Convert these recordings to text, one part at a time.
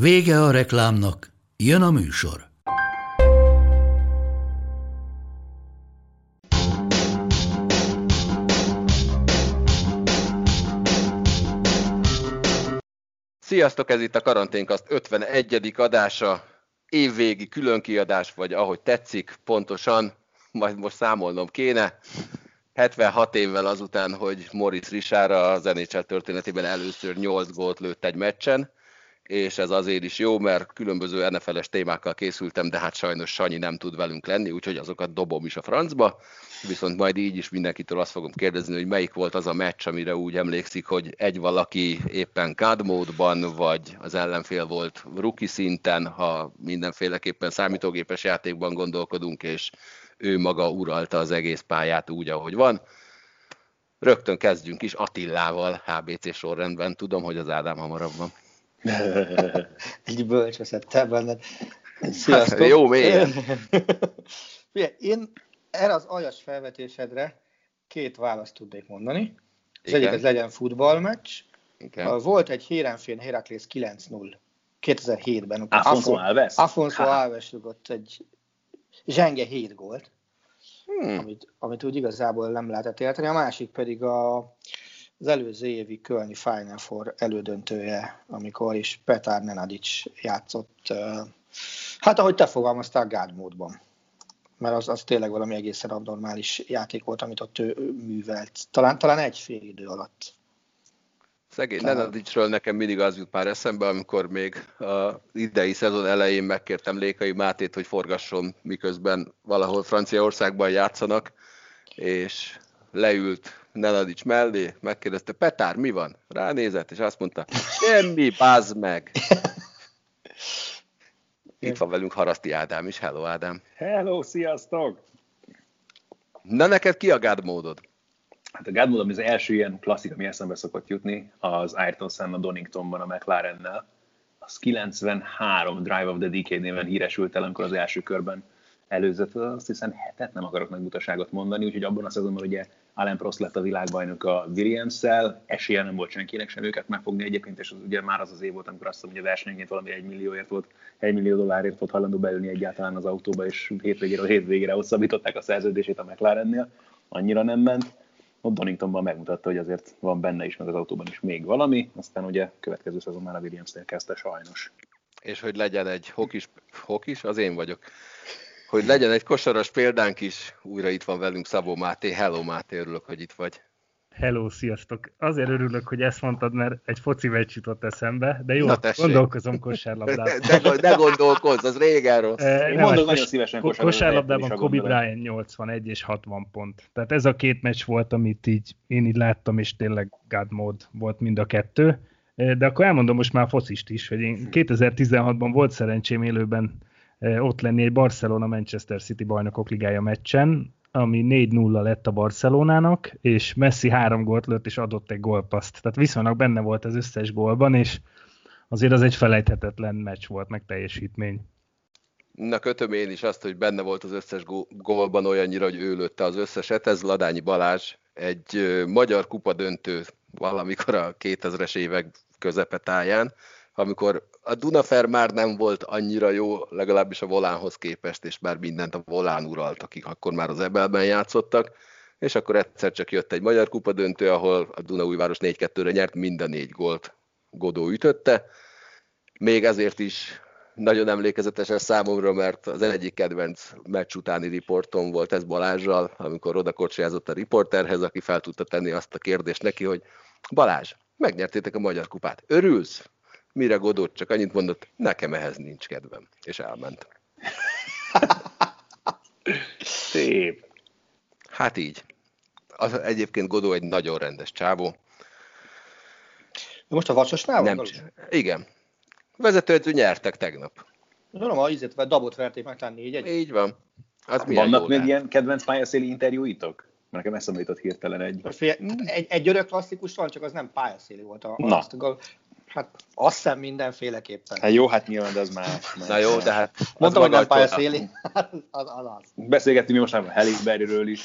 Vége a reklámnak, jön a műsor. Sziasztok, ez itt a Karanténkaszt 51. adása, évvégi különkiadás, vagy ahogy tetszik pontosan, majd most számolnom kéne. 76 évvel azután, hogy Moritz Risára az NHL történetében először 8 gólt lőtt egy meccsen, és ez azért is jó, mert különböző NFL-es témákkal készültem, de hát sajnos Sanyi nem tud velünk lenni, úgyhogy azokat dobom is a francba, viszont majd így is mindenkitől azt fogom kérdezni, hogy melyik volt az a meccs, amire úgy emlékszik, hogy egy valaki éppen God módban, vagy az ellenfél volt rookie szinten, ha mindenféleképpen számítógépes játékban gondolkodunk, és ő maga uralta az egész pályát úgy, ahogy van. Rögtön kezdjünk is Attillával, HBC sorrendben. Tudom, hogy az Ádám hamarabb van. Egy bölcs veszettel benned. Sziasztok! Hát, jó mélyen. Én erre az aljas felvetésedre két választ tudnék mondani. Az Igen. egyik az legyen futballmeccs. Igen. Volt egy Hérenfén Heraklész 9-0 2007-ben. Afonso Afon- Alves? Afonso. Alves rugott egy zsenge 7 gólt, Hmm. amit, amit úgy igazából nem lehetett érteni. A másik pedig a, az előző évi Kölni Final Four elődöntője, amikor is Petár Nenadic játszott, hát ahogy te fogalmaztál, guard módban. Mert az, az tényleg valami egészen abnormális játék volt, amit ott ő, művelt. Talán, talán egy fél idő alatt. Szegény. Nenadicsről nekem mindig az jut már eszembe, amikor még a idei szezon elején megkértem Lékai Mátét, hogy forgasson, miközben valahol Franciaországban játszanak, és leült Nenadics mellé, megkérdezte, Petár, mi van? Ránézett, és azt mondta, semmi, bázd meg! Itt van velünk Haraszti Ádám is. Hello, Ádám. Hello, sziasztok! Na, neked ki a God módod? Hát a ami az első ilyen klasszik, ami eszembe szokott jutni, az Ayrton Senna Doningtonban a McLarennel. Az 93 Drive of the Decade néven híresült el, amikor az első körben előzött, azt hiszem hetet, nem akarok butaságot mondani, úgyhogy abban a szezonban ugye Alain Prost lett a világbajnok a Williams-szel, esélye nem volt senkinek sem őket megfogni egyébként, és az ugye már az az év volt, amikor azt hiszem, hogy a versenyenként valami egy millióért volt, egy millió dollárért volt hajlandó beülni egyáltalán az autóba, és hétvégére a hétvégére hosszabbították a szerződését a McLarennél, annyira nem ment. Ott Doningtonban megmutatta, hogy azért van benne is, meg az autóban is még valami, aztán ugye következő szezon már a Williams-nél kezdte sajnos. és hogy legyen egy hokis, hokis, az én vagyok, hogy legyen egy kosaras példánk is, újra itt van velünk Szabó Máté. Hello Máté, örülök, hogy itt vagy. Hello, sziasztok! Azért örülök, hogy ezt mondtad, mert egy foci meccs jutott eszembe, de jó, Na, tessék. gondolkozom kosárlabdában. Ne, go- ne gondolkozz, az régen rossz. Eh, Én nem, mondok hát nagyon kos- szívesen Kosárlabdában ha Kobe. Bryant 81 és 60 pont. Tehát ez a két meccs volt, amit így én így láttam, és tényleg God mode volt mind a kettő. Eh, De akkor elmondom most már a focist is, hogy én 2016-ban volt szerencsém élőben ott lenni egy Barcelona-Manchester City bajnokok ligája meccsen, ami 4-0 lett a Barcelonának, és Messi három gólt lőtt, és adott egy gólpaszt. Tehát viszonylag benne volt az összes gólban, és azért az egy felejthetetlen meccs volt, meg teljesítmény. Na kötöm én is azt, hogy benne volt az összes gó- gólban olyannyira, hogy ő lőtte az összeset. Ez Ladányi Balázs, egy magyar kupa döntő valamikor a 2000-es évek közepetáján, amikor a Dunafer már nem volt annyira jó, legalábbis a volánhoz képest, és már mindent a volán uralt, akik akkor már az Ebelben játszottak, és akkor egyszer csak jött egy magyar kupa döntő, ahol a Dunaújváros 4-2-re nyert, mind a négy gólt Godó ütötte. Még ezért is nagyon emlékezetes ez számomra, mert az egyik kedvenc meccs utáni riportom volt ez Balázsral, amikor oda a riporterhez, aki fel tudta tenni azt a kérdést neki, hogy Balázs, megnyertétek a Magyar Kupát, örülsz? Mire Godó csak annyit mondott, nekem ehhez nincs kedvem, és elment. Szép. Hát így. Az, egyébként Godó egy nagyon rendes csávó. Most a vacsosnál? Nem, igen. Vezetőedző nyertek tegnap. Tudom, a izet, vagy dabot verték meg talán négy egy. Így van. Az Vannak még ilyen kedvenc pályaszéli interjúitok? Mert nekem eszembe jutott hirtelen egy. Egy, egy örök klasszikus van, csak az nem pályaszéli volt. A, Na. Azt, a, hát azt hiszem mindenféleképpen. Hát jó, hát nyilván, de az más. más. Na jó, de hát... Mondtam, hogy nem pályaszéli. az, az, az. Beszélgettünk most már Halle is.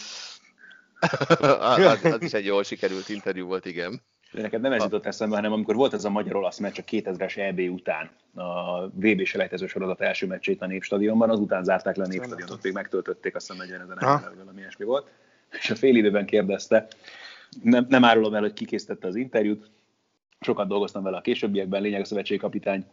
az, az, is egy jól sikerült interjú volt, igen. De neked nem ez jutott eszembe, hanem amikor volt ez a magyar-olasz meccs a 2000-es EB után, a VB selejtező sorozat első meccsét a Népstadionban, azután zárták le a Népstadionot, még megtöltötték, azt hiszem 40 ezer ember, valami ilyesmi volt. És a fél időben kérdezte, nem, nem árulom el, hogy kikészítette az interjút, sokat dolgoztam vele a későbbiekben, lényeg a szövetségi kapitány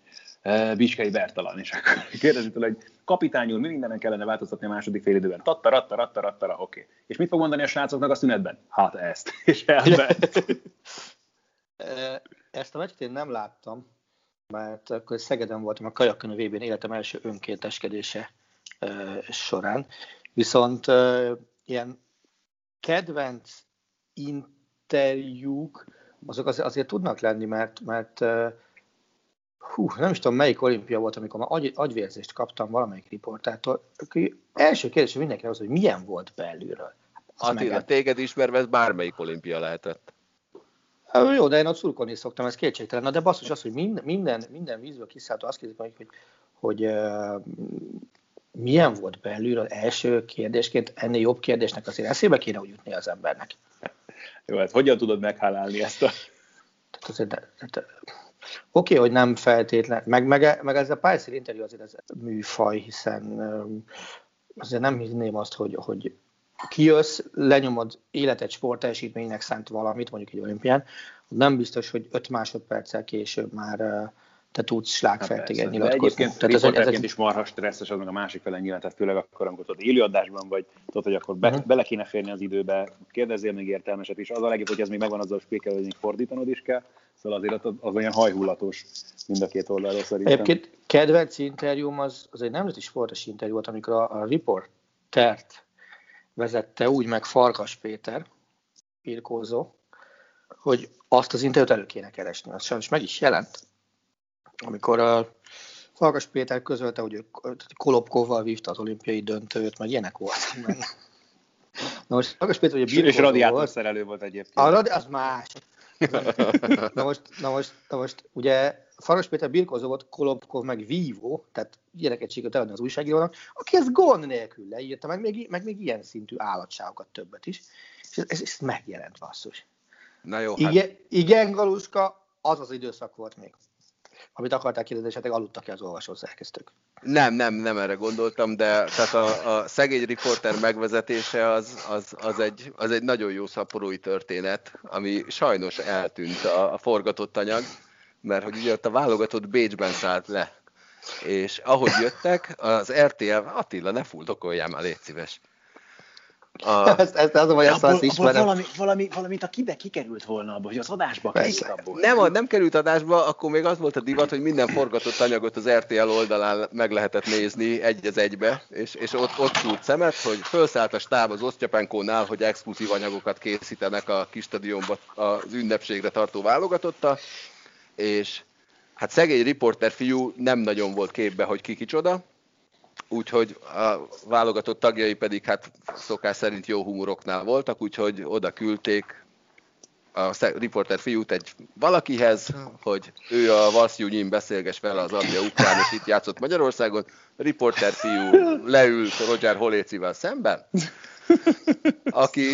Biskei Bertalan, és akkor kérdezi tőle, hogy kapitány úr, mi mindenen kellene változtatni a második fél időben? Tatta, ratta, ratta, ratta, oké. És mit fog mondani a srácoknak a szünetben? Hát ezt. És elment. Ezt a meccset én nem láttam, mert akkor Szegeden voltam a Kajakönő vb életem első önkénteskedése során. Viszont ilyen kedvenc interjúk, azok azért, azért tudnak lenni, mert, mert hú, nem is tudom melyik olimpia volt, amikor már agy, agyvérzést kaptam valamelyik riportától. Első kérdés mindenki az, hogy milyen volt belülről. Hát, Attila, meg... téged ismerve ez bármelyik olimpia lehetett. Jó, de én ott szurkolni szoktam, ez kétségtelen. Na de basszus az, hogy minden, minden, minden vízből kiszálltó azt kérdezik hogy, hogy, hogy uh, milyen volt belül az első kérdésként, ennél jobb kérdésnek azért eszébe kéne úgy jutni az embernek. Jó, hát hogyan tudod meghálálni ezt a... Oké, okay, hogy nem feltétlen, meg, meg, meg ez a pályaszír interjú azért ez műfaj, hiszen azért nem hinném azt, hogy, hogy kijössz, lenyomod életed sporteljesítménynek szánt valamit, mondjuk egy olimpián, nem biztos, hogy 5 másodperccel később már te tudsz slágfertigen hát nyilatkozni. Egyébként tehát ez, ez egy... is marha stresszes, az meg a másik fele nyilván, tehát főleg akkor, amikor tudod élőadásban vagy, tudod, hogy akkor be, uh-huh. bele kéne férni az időbe, kérdezzél még értelmeset is. Az a legjobb, hogy ez még megvan azzal, hogy kell, hogy még fordítanod is kell, szóval azért az, az olyan hajhullatos mind a két oldalról szerintem. Egyébként kedvenc interjúm az, az egy nemzeti sportos interjú volt, amikor a, a riportert vezette úgy meg Farkas Péter, Pirkózó, hogy azt az interjút elő kéne keresni. Az sajnos meg is jelent, amikor a Farkas Péter közölte, hogy ő Kolopkovval vívta az olimpiai döntőt, meg ilyenek volt. Na most Farkas Péter, hogy a És radiátorszerelő volt egyébként. A radi- az más. Na most, na most, na most ugye Faros Péter birkozó volt, Kolobkov meg vívó, tehát ilyeneket sikerült eladni az újságírónak, aki ezt gond nélkül leírta, meg még, meg még ilyen szintű állatságokat többet is, és ez, ez megjelent basszus. Na jó, igen, hát... igen, Galuska, az az időszak volt még. Amit akarták kérdezni, esetleg aludtak ki az olvasó szerkesztők. Nem, nem, nem erre gondoltam, de tehát a, a szegény riporter megvezetése az, az, az, egy, az egy nagyon jó szaporói történet, ami sajnos eltűnt a, a forgatott anyag, mert hogy ugye ott a válogatott Bécsben szállt le, és ahogy jöttek, az RTL, Attila, ne fuldokoljál már, légy szíves. A... ezt, ezt azon, hogy ezt azt ismerem. Valami, valami, valamint a kibe kikerült volna abba, hogy az adásba került abból. Nem, nem került adásba, akkor még az volt a divat, hogy minden forgatott anyagot az RTL oldalán meg lehetett nézni egy az egybe, és, és ott, ott szúrt szemet, hogy felszállt a stáb az Osztyapenkónál, hogy exkluzív anyagokat készítenek a kis stadionba az ünnepségre tartó válogatotta, és hát szegény riporter fiú nem nagyon volt képbe, hogy ki kicsoda, úgyhogy a válogatott tagjai pedig hát szokás szerint jó humoroknál voltak, úgyhogy oda küldték a riporter fiút egy valakihez, hogy ő a Vasszjú beszélges vele az Adja Ukrán, és itt játszott Magyarországon. A riporter fiú leült Roger Holécivel szemben, aki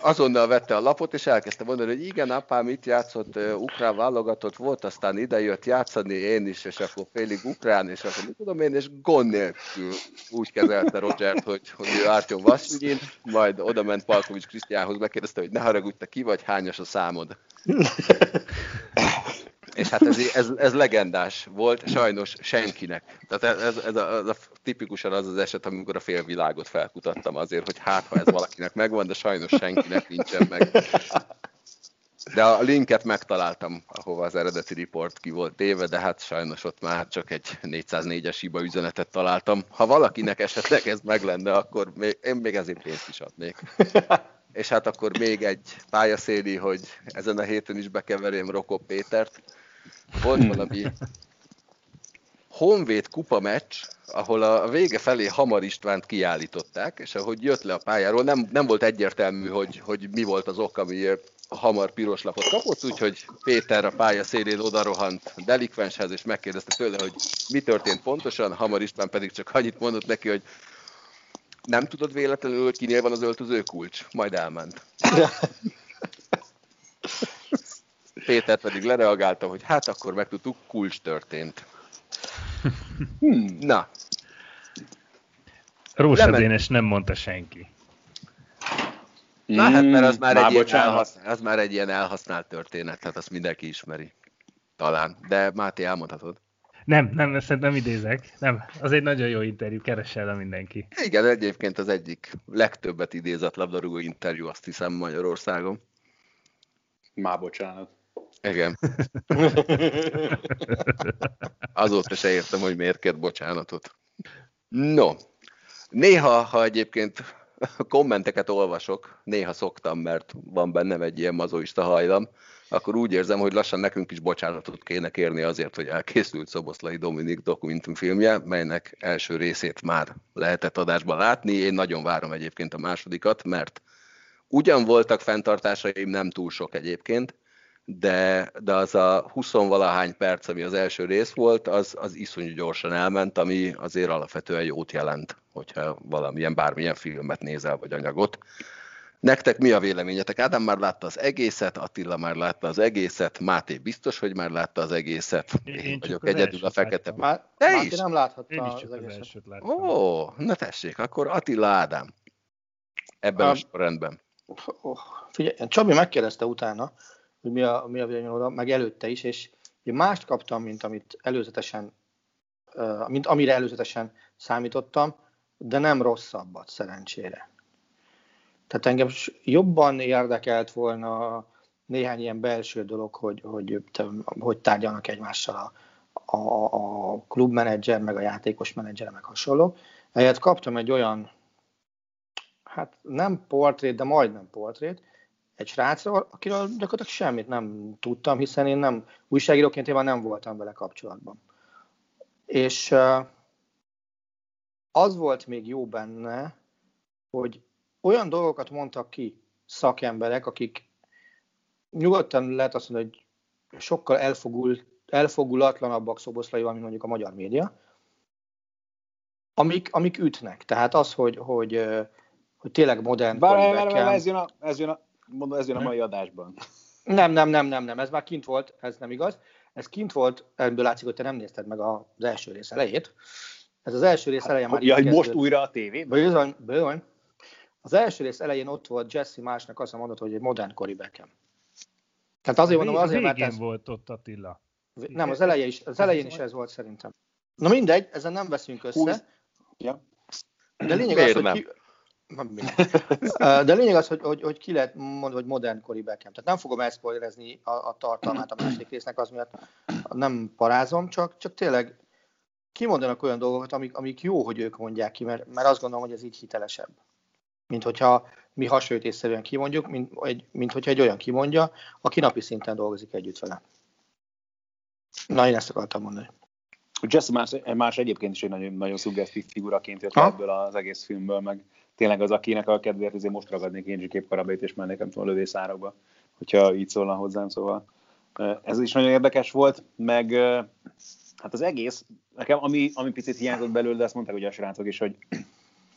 azonnal vette a lapot, és elkezdte mondani, hogy igen, apám itt játszott, uh, ukrán válogatott volt, aztán ide jött játszani én is, és akkor félig ukrán, és akkor mit tudom én, és gond nélkül úgy kezelte Rogert, hogy, hogy ő Ártyom Vasszügyin, majd oda ment Palkovics Krisztiánhoz, megkérdezte, hogy ne haragudj, te ki vagy, hányas a számod? és hát ez, ez, ez legendás volt, sajnos senkinek. Tehát ez, ez, a, ez a, tipikusan az az eset, amikor a félvilágot felkutattam azért, hogy hát, ha ez valakinek megvan, de sajnos senkinek nincsen meg. De a linket megtaláltam, ahova az eredeti report ki volt téve, de hát sajnos ott már csak egy 404-es hiba üzenetet találtam. Ha valakinek esetleg ez meg lenne, akkor még, én még ezért pénzt is adnék. És hát akkor még egy pályaszéli, hogy ezen a héten is bekeverjem Rokop Pétert, volt valami Honvéd kupa meccs, ahol a vége felé Hamar Istvánt kiállították, és ahogy jött le a pályáról, nem, nem volt egyértelmű, hogy, hogy mi volt az ok, amiért Hamar piros lapot kapott, úgyhogy Péter a pálya szélén odarohant delikvenshez, és megkérdezte tőle, hogy mi történt pontosan, Hamar István pedig csak annyit mondott neki, hogy nem tudod véletlenül, hogy kinél van az öltöző kulcs? Majd elment. Péter pedig lereagálta, hogy hát akkor megtudtuk, kulcs történt. Hmm, na. Rósadénes nem mondta senki. Na hát, mert az már, egy ilyen elhasznált, az már egy ilyen elhasznált történet, tehát azt mindenki ismeri. Talán. De Máté, elmondhatod. Nem, nem, ezt nem idézek. Nem, az egy nagyon jó interjú, keresse el mindenki. Igen, egyébként az egyik legtöbbet idézett labdarúgó interjú, azt hiszem Magyarországon. Má bocsánat. Igen. Azóta se értem, hogy miért kért bocsánatot. No, néha, ha egyébként kommenteket olvasok, néha szoktam, mert van bennem egy ilyen mazoista hajlam, akkor úgy érzem, hogy lassan nekünk is bocsánatot kéne kérni azért, hogy elkészült Szoboszlai Dominik dokumentumfilmje, melynek első részét már lehetett adásban látni. Én nagyon várom egyébként a másodikat, mert ugyan voltak fenntartásaim, nem túl sok egyébként, de, de az a 20-valahány perc, ami az első rész volt, az, az iszonyú gyorsan elment, ami azért alapvetően jót jelent, hogyha valamilyen bármilyen filmet nézel, vagy anyagot. Nektek mi a véleményetek? Ádám már látta az egészet, Attila már látta az egészet, Máté biztos, hogy már látta az egészet. Én, Én vagyok egyedül a fekete. Már, Te Máté is? nem láthatta Én is csak az, az egészet. Ó, na tessék, akkor Attila Ádám. Ebben a, a sorrendben. Oh, figyelj, Csabi megkérdezte utána, hogy mi a, mi a véleményem meg előtte is, és én mást kaptam, mint amit előzetesen, mint amire előzetesen számítottam, de nem rosszabbat szerencsére. Tehát engem jobban érdekelt volna néhány ilyen belső dolog, hogy, hogy, hogy tárgyalnak egymással a, a, a klubmenedzser, meg a játékos menedzser, meg hasonló. Ehhez kaptam egy olyan, hát nem portrét, de majdnem portrét, egy srácról, akiről gyakorlatilag semmit nem tudtam, hiszen én nem újságíróként én már nem voltam vele kapcsolatban. És az volt még jó benne, hogy olyan dolgokat mondtak ki szakemberek, akik nyugodtan lehet azt mondani, hogy sokkal elfogul, elfogulatlanabbak Szoboszlaival, mint mondjuk a magyar média, amik, amik ütnek. Tehát az, hogy, hogy, hogy tényleg modern Bár, bár, bár, ez jön a, ez jön a, mondom, ez jön a mai adásban. Nem, nem, nem, nem, nem, ez már kint volt, ez nem igaz. Ez kint volt, ebből látszik, hogy te nem nézted meg az első rész elejét. Ez az első rész eleje már ja, hogy most újra a tévében? Bizony, bizony. Az első rész elején ott volt Jesse másnak azt mondott, hogy egy modern kori Beckham. Tehát azért mondom, azért, mert ez... volt ott Attila. Nem, az, eleje is, az elején is ez volt szerintem. Na mindegy, ezen nem veszünk össze. Ja. De lényeg az, hogy ki, de lényeg az, hogy, hogy, hogy ki lehet mondani, hogy modern kori Beckham. Tehát nem fogom elszpoilerezni a, a tartalmát a második résznek, az miatt nem parázom, csak, csak tényleg kimondanak olyan dolgokat, amik, amik jó, hogy ők mondják ki, mert, mert azt gondolom, hogy ez így hitelesebb. Mint hogyha mi hasonlítésszerűen kimondjuk, mint, egy, mint hogyha egy olyan kimondja, aki napi szinten dolgozik együtt vele. Na, én ezt akartam mondani. Jesse más, más egyébként is egy nagyon, nagyon szuggesztív figuraként jött ha? ebből az egész filmből, meg tényleg az, akinek a kedvéért azért most ragadnék is képkarabét, és mennék nem tudom, lövészárokba, hogyha így szólna hozzám, szóval ez is nagyon érdekes volt, meg hát az egész, nekem ami, ami picit hiányzott belőle, de azt mondták ugye a srácok is, hogy,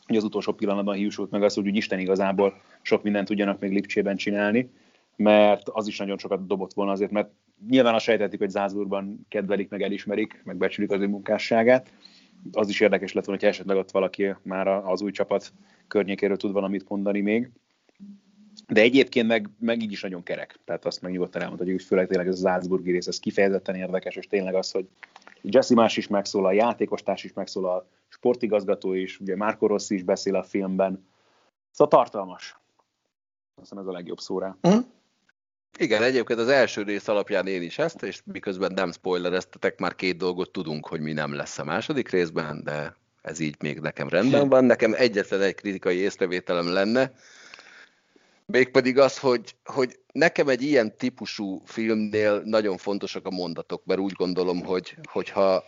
hogy az utolsó pillanatban hiúsult meg az, hogy úgy Isten igazából sok mindent tudjanak még Lipcsében csinálni, mert az is nagyon sokat dobott volna azért, mert nyilván azt sejtetik, hogy Zászburgban kedvelik, meg elismerik, meg becsülik az ő munkásságát. Az is érdekes lett volna, hogy esetleg ott valaki már az új csapat környékéről tud valamit mondani még. De egyébként meg, meg így is nagyon kerek. Tehát azt meg nyugodtan elmondhatjuk, hogy főleg tényleg ez az Salzburgi rész, ez kifejezetten érdekes, és tényleg az, hogy Jesse más is megszólal, játékostárs is megszólal, sportigazgató is, ugye Marco Rossi is beszél a filmben. Szóval tartalmas. Azt hiszem ez a legjobb szó rá. Mm. Igen, egyébként az első rész alapján én is ezt, és miközben nem spoilereztetek, már két dolgot tudunk, hogy mi nem lesz a második részben, de ez így még nekem rendben van. Nekem egyetlen egy kritikai észrevételem lenne, mégpedig az, hogy, hogy nekem egy ilyen típusú filmnél nagyon fontosak a mondatok, mert úgy gondolom, hogy hogyha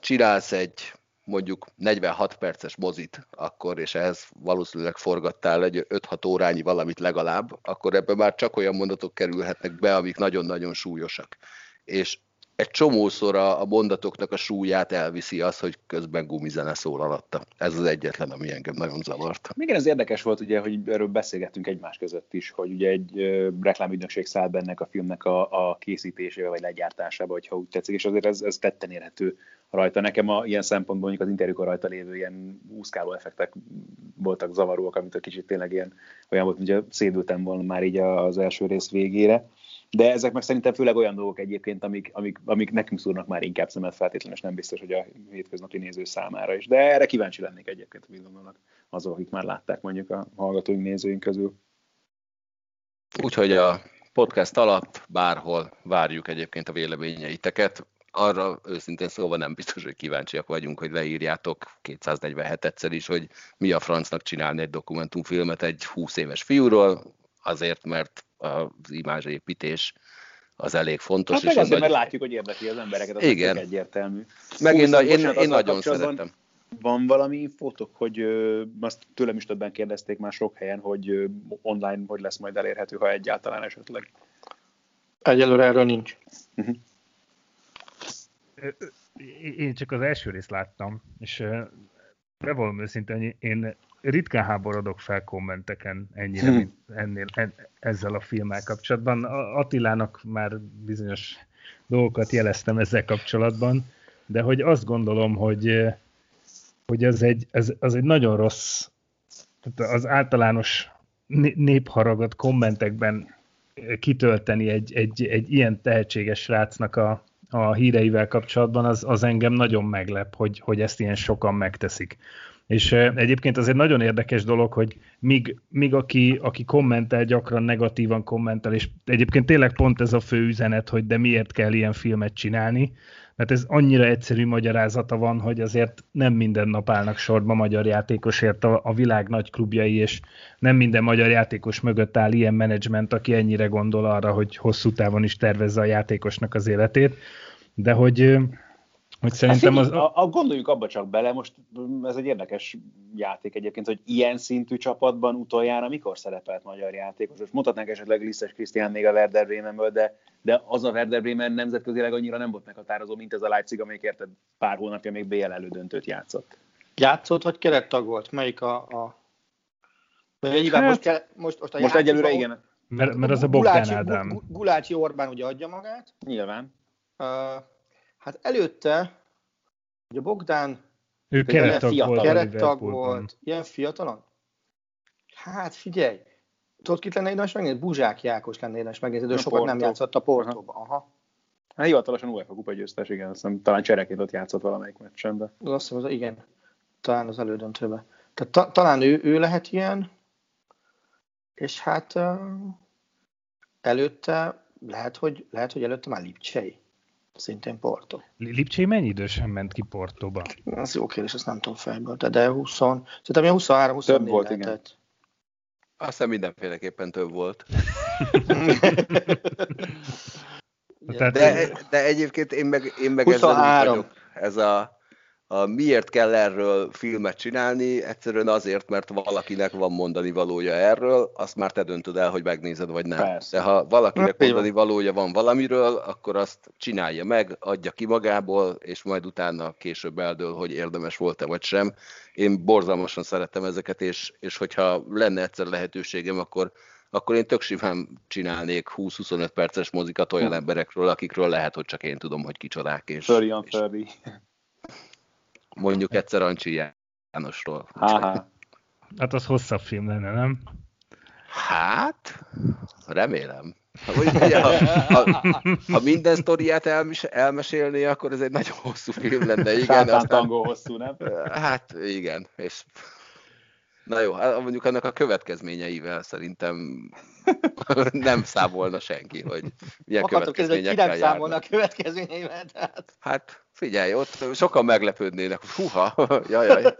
csinálsz egy mondjuk 46 perces mozit akkor, és ehhez valószínűleg forgattál egy 5-6 órányi valamit legalább, akkor ebben már csak olyan mondatok kerülhetnek be, amik nagyon-nagyon súlyosak. És egy csomószor a, mondatoknak a súlyát elviszi az, hogy közben gumizene szól alatta. Ez az egyetlen, ami engem nagyon zavart. Igen, ez érdekes volt, ugye, hogy erről beszélgettünk egymás között is, hogy ugye egy uh, reklámügynökség száll bennek a filmnek a, a készítésébe, vagy legyártásába, hogyha úgy tetszik, és azért ez, ez tetten érhető rajta. Nekem a, ilyen szempontból mondjuk az interjúkon rajta lévő ilyen úszkáló effektek voltak zavaróak, amit a kicsit tényleg ilyen olyan volt, hogy szédültem volna már így az első rész végére. De ezek meg szerintem főleg olyan dolgok egyébként, amik, amik, amik nekünk szúrnak már inkább szemet feltétlenül, és nem biztos, hogy a hétköznapi néző számára is. De erre kíváncsi lennék egyébként, mit gondolnak azok, akik már látták mondjuk a hallgatóink, nézőink közül. Úgyhogy a podcast alatt bárhol várjuk egyébként a véleményeiteket. Arra őszintén szóval nem biztos, hogy kíváncsiak vagyunk, hogy leírjátok 247-szer is, hogy mi a francnak csinálni egy dokumentumfilmet egy 20 éves fiúról, azért, mert az imázsépítés az elég fontos. Hát meg azért, nagy... mert látjuk, hogy érdekli az embereket, az Igen. egyértelmű. Meg én, én, én, én nagyon szeretem. Van valami infótok, hogy ö, azt tőlem is többen kérdezték már sok helyen, hogy ö, online hogy lesz majd elérhető, ha egyáltalán esetleg? Egyelőre erről nincs. Uh-huh. Én csak az első részt láttam, és bevallom őszintén, én ritkán háborodok fel kommenteken ennyire, mint ennél, en, ezzel a filmmel kapcsolatban. Attilának már bizonyos dolgokat jeleztem ezzel kapcsolatban, de hogy azt gondolom, hogy, hogy ez egy, ez, az egy nagyon rossz, tehát az általános népharagot kommentekben kitölteni egy, egy, egy ilyen tehetséges srácnak a, a híreivel kapcsolatban, az, az engem nagyon meglep, hogy, hogy ezt ilyen sokan megteszik. És egyébként az egy nagyon érdekes dolog, hogy míg, míg aki, aki kommentel, gyakran negatívan kommentel, és egyébként tényleg pont ez a fő üzenet, hogy de miért kell ilyen filmet csinálni, mert ez annyira egyszerű magyarázata van, hogy azért nem minden nap állnak sorba magyar játékosért a, a világ nagy klubjai, és nem minden magyar játékos mögött áll ilyen menedzsment, aki ennyire gondol arra, hogy hosszú távon is tervezze a játékosnak az életét. De hogy hogy hát szerintem hát figyelj, az... A, a, gondoljunk abba csak bele, most ez egy érdekes játék egyébként, hogy ilyen szintű csapatban utoljára mikor szerepelt magyar játékos. Most mutatnánk esetleg Lisztes Krisztián még a Werder Bremenből, de, de az a Werder Bremen nemzetközileg annyira nem volt meghatározó, mint ez a Leipzig, amelyik érted pár hónapja még BL elődöntőt játszott. Játszott, vagy kerettag volt? Melyik a... a... Hát, most, ke... most, most, a most egyelőre igen. Mert, mert az a Bogdán Ádám. Gulácsi Orbán ugye adja magát. Nyilván. Uh, Hát előtte, ugye Bogdán ő kerettag volt, kerettag volt, ilyen fiatalon? Hát figyelj, tudod, kit lenne érdemes megnézni? Buzsák Jákos lenne érdemes megnézni, de sokat nem játszott a Portóba. Aha. Hát hivatalosan UEFA kupa győztes, igen, azt hiszem, talán csereként ott játszott valamelyik meccsen, de... Azt hiszem, az, igen, talán az elődöntőben. Tehát ta, talán ő, ő lehet ilyen, és hát uh, előtte, lehet hogy, lehet, hogy előtte már Lipcsei. Szintén Porto. Lipcsé mennyi idősen ment ki Portóba? Az jó kérdés, azt nem tudom fejből, de, de 20, szerintem 23 24 több volt, lehetett. igen. Azt hiszem mindenféleképpen több volt. de, de egyébként én meg, én meg 23. ezzel vagyok. Ez a miért kell erről filmet csinálni, egyszerűen azért, mert valakinek van mondani valója erről, azt már te döntöd el, hogy megnézed, vagy nem. Persze. De ha valakinek hát, mondani valója van valamiről, akkor azt csinálja meg, adja ki magából, és majd utána később eldől, hogy érdemes volt-e vagy sem. Én borzalmasan szerettem ezeket, és, és hogyha lenne egyszer lehetőségem, akkor akkor én tök simán csinálnék 20-25 perces mozikat olyan hm. emberekről, akikről lehet, hogy csak én tudom, hogy kicsodák. És, Furry on és, mondjuk egyszer Ancsi Jánosról. Hát az hosszabb film lenne, nem? Hát, remélem. Ugye, ha, ha, ha minden sztoriát elmes, elmesélné, akkor ez egy nagyon hosszú film lenne. Igen, aztán, tangó hosszú, nem? Hát igen, és na jó, hát mondjuk annak a következményeivel szerintem nem számolna senki, hogy milyen Akartok következményekkel kezdeni, ki nem számolna a következményeivel. Tehát. Hát figyelj, ott sokan meglepődnének, huha, jajaj.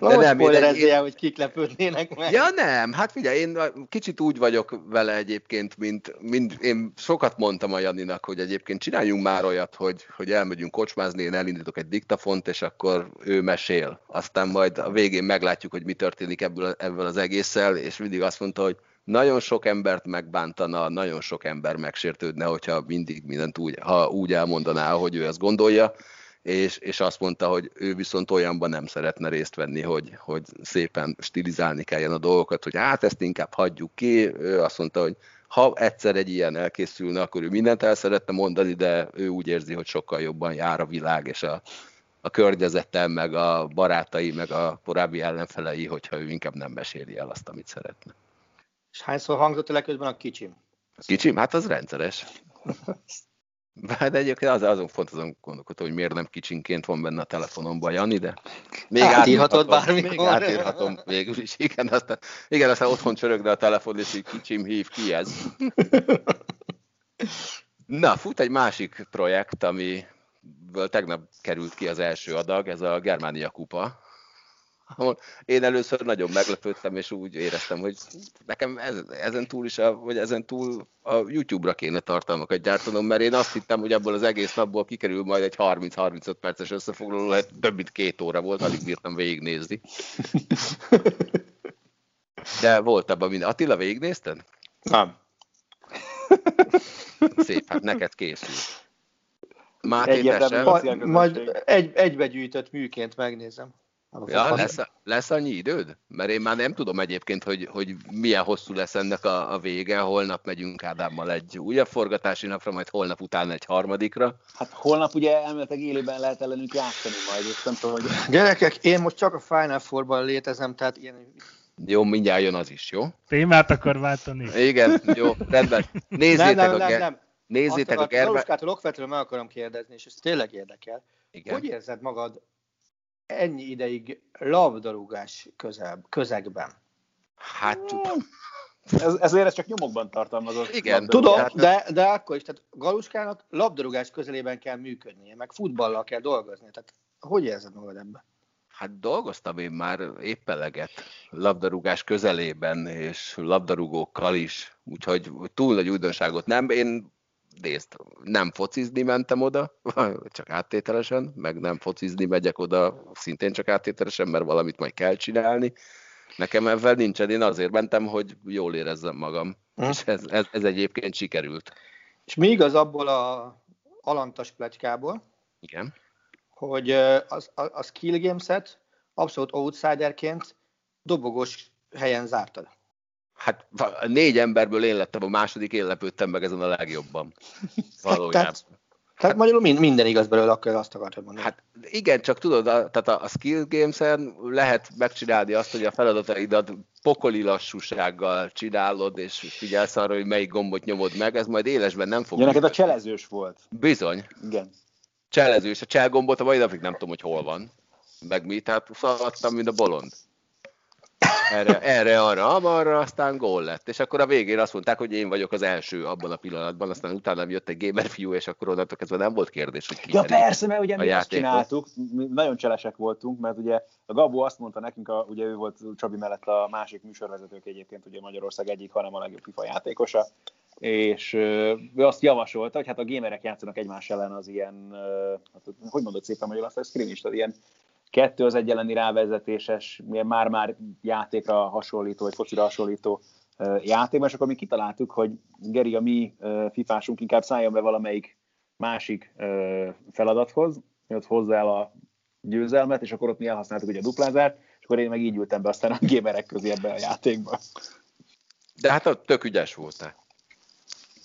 De nem, én- én- el, hogy kik lepődnének meg. Ja nem, hát figyelj, én kicsit úgy vagyok vele egyébként, mint, mint én sokat mondtam a Janinak, hogy egyébként csináljunk már olyat, hogy, hogy elmegyünk kocsmázni, én elindítok egy diktafont, és akkor ő mesél. Aztán majd a végén meglátjuk, hogy mi történik ebből, ebből az egésszel, és mindig azt mondta, hogy nagyon sok embert megbántana, nagyon sok ember megsértődne, hogyha mindig mindent úgy, ha úgy elmondaná, hogy ő azt gondolja, és, és azt mondta, hogy ő viszont olyanban nem szeretne részt venni, hogy, hogy szépen stilizálni kelljen a dolgokat, hogy hát ezt inkább hagyjuk ki. Ő azt mondta, hogy ha egyszer egy ilyen elkészülne, akkor ő mindent el szeretne mondani, de ő úgy érzi, hogy sokkal jobban jár a világ, és a, a környezettel, meg a barátai, meg a korábbi ellenfelei, hogyha ő inkább nem meséli el azt, amit szeretne. És hányszor hangzott el közben a kicsim? Kicsim, hát az rendszeres. Hát egyébként az, azon font azon gondolkodtam, hogy miért nem kicsinként van benne a telefonomban Jani, de még Átírhatod bármikor. Még átírhatom végül is, igen, aztán, igen, aztán otthon csörögne a telefon, és így kicsim hív, ki ez? Na, fut egy másik projekt, amiből tegnap került ki az első adag, ez a Germánia kupa. Én először nagyon meglepődtem, és úgy éreztem, hogy nekem ez, ezen túl is, a, vagy ezen túl a YouTube-ra kéne tartalmakat gyártanom, mert én azt hittem, hogy abból az egész napból kikerül majd egy 30-35 perces összefoglaló, hát több mint két óra volt, alig bírtam végignézni. De volt abban minden. Attila, végignézted? Nem. Szép, hát neked készül. Máté, te Egyértelmű. sem? Majd- Majd, majd egy, egybegyűjtött műként megnézem. Ja, lesz, lesz annyi időd? Mert én már nem tudom egyébként, hogy, hogy milyen hosszú lesz ennek a, a vége. Holnap megyünk Ádámmal egy újabb forgatási napra, majd holnap után egy harmadikra. Hát holnap ugye elméletileg élőben lehet ellenünk játszani majd, és nem tudom, hogy Gyerekek, én most csak a Final Four-ban létezem, tehát ilyen... Jó, mindjárt jön az is, jó? Témát akar váltani? Igen, jó, rendben. Nézzétek Nem, nem, a, nem, ger- nem. Nézzétek a Azt gerbe... Galuskától okvetően meg akarom kérdezni, és ez tényleg érdekel. Igen. Hogy érzed magad ennyi ideig labdarúgás közel, közegben? Hát, ez, ezért ez csak nyomokban tartalmazott. Igen. Tudom, Hát- de, de akkor is, tehát Galuskának labdarúgás közelében kell működnie, meg futballal kell dolgozni. Tehát hogy érzed magad ebben? Hát dolgoztam én már épp eleget labdarúgás közelében, és labdarúgókkal is, úgyhogy túl nagy újdonságot nem. Én nézd, nem focizni mentem oda, csak áttételesen, meg nem focizni megyek oda, szintén csak áttételesen, mert valamit majd kell csinálni. Nekem ebben nincsen, én azért mentem, hogy jól érezzem magam. Hm. És ez, ez, ez egyébként sikerült. És mi igaz abból a alantas pletykából, Igen. hogy az, a, a skill games-et abszolút outsiderként dobogós helyen zártad. Hát négy emberből én lettem a második, én lepődtem meg ezen a legjobban. Valójában. Tehát, tehát magyarul mind, minden igaz belőle, akkor azt akartad mondani. Hát igen, csak tudod, a, tehát a, a skill games-en lehet megcsinálni azt, hogy a feladataidat pokoli lassúsággal csinálod, és figyelsz arra, hogy melyik gombot nyomod meg, ez majd élesben nem fog. Ja, neked a cselezős volt. Bizony. Igen. Cselező, és a csel gombot a mai napig nem tudom, hogy hol van. Meg mi, tehát szaladtam, mint a bolond. Erre, erre, arra, amarra, aztán gól lett. És akkor a végén azt mondták, hogy én vagyok az első abban a pillanatban, aztán utána jött egy gamer fiú, és akkor onnantól kezdve nem volt kérdés, hogy ki Ja persze, mert ugye mi azt játékot. csináltuk, mi nagyon cselesek voltunk, mert ugye a Gabó azt mondta nekünk, a, ugye ő volt Csabi mellett a másik műsorvezetők egyébként, ugye Magyarország egyik, hanem a legjobb FIFA játékosa, és ő azt javasolta, hogy hát a gamerek játszanak egymás ellen az ilyen, hát, hogy mondod szépen magyarul azt, a screenist, az ilyen kettő az egy elleni rávezetéses, már-már játékra hasonlító, vagy focira hasonlító játékban, és akkor mi kitaláltuk, hogy Geri, a mi fifásunk inkább szálljon be valamelyik másik feladathoz, ott hozzá el a győzelmet, és akkor ott mi elhasználtuk ugye a duplázást, és akkor én meg így ültem be aztán a gamerek közé ebbe a játékba. De hát ott tök ügyes voltál.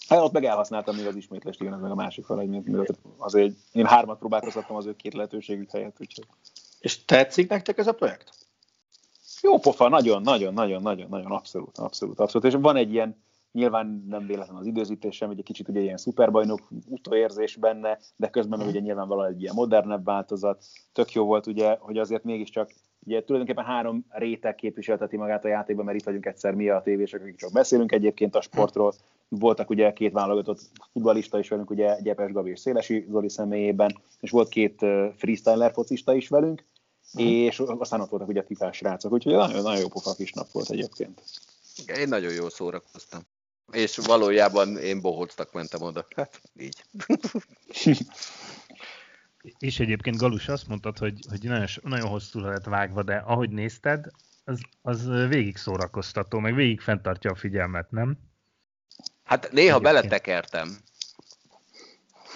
Hát ott meg elhasználtam még az ismétlést, igen, meg a másik fel, hogy azért én hármat próbálkoztattam az ő két lehetőségük helyett, úgyhogy És tetszik nektek ez a projekt? jó pofa, nagyon, nagyon, nagyon, nagyon, nagyon, abszolút, abszolút, abszolút. És van egy ilyen, nyilván nem véletlen az időzítés sem, egy kicsit ugye ilyen szuperbajnok utóérzés benne, de közben meg ugye nyilvánvalóan egy ilyen modernebb változat. Tök jó volt ugye, hogy azért mégiscsak Ugye tulajdonképpen három réteg képviselteti magát a játékban, mert itt vagyunk egyszer mi a tévések, akik csak beszélünk egyébként a sportról. Voltak ugye két válogatott futballista is velünk, ugye Gyepes Gabi és Szélesi Zoli személyében, és volt két freestyler focista is velünk, és aztán ott voltak ugye a fifás srácok, úgyhogy nagyon, nagyon jó pofa kis nap volt egyébként. Én nagyon jól szórakoztam. És valójában én bohóctak mentem oda. Hát így. És egyébként Galus azt mondtad, hogy, hogy nagyon, nagyon hosszú lett vágva, de ahogy nézted, az, az végig szórakoztató, meg végig fenntartja a figyelmet, nem? Hát néha egyébként. beletekertem.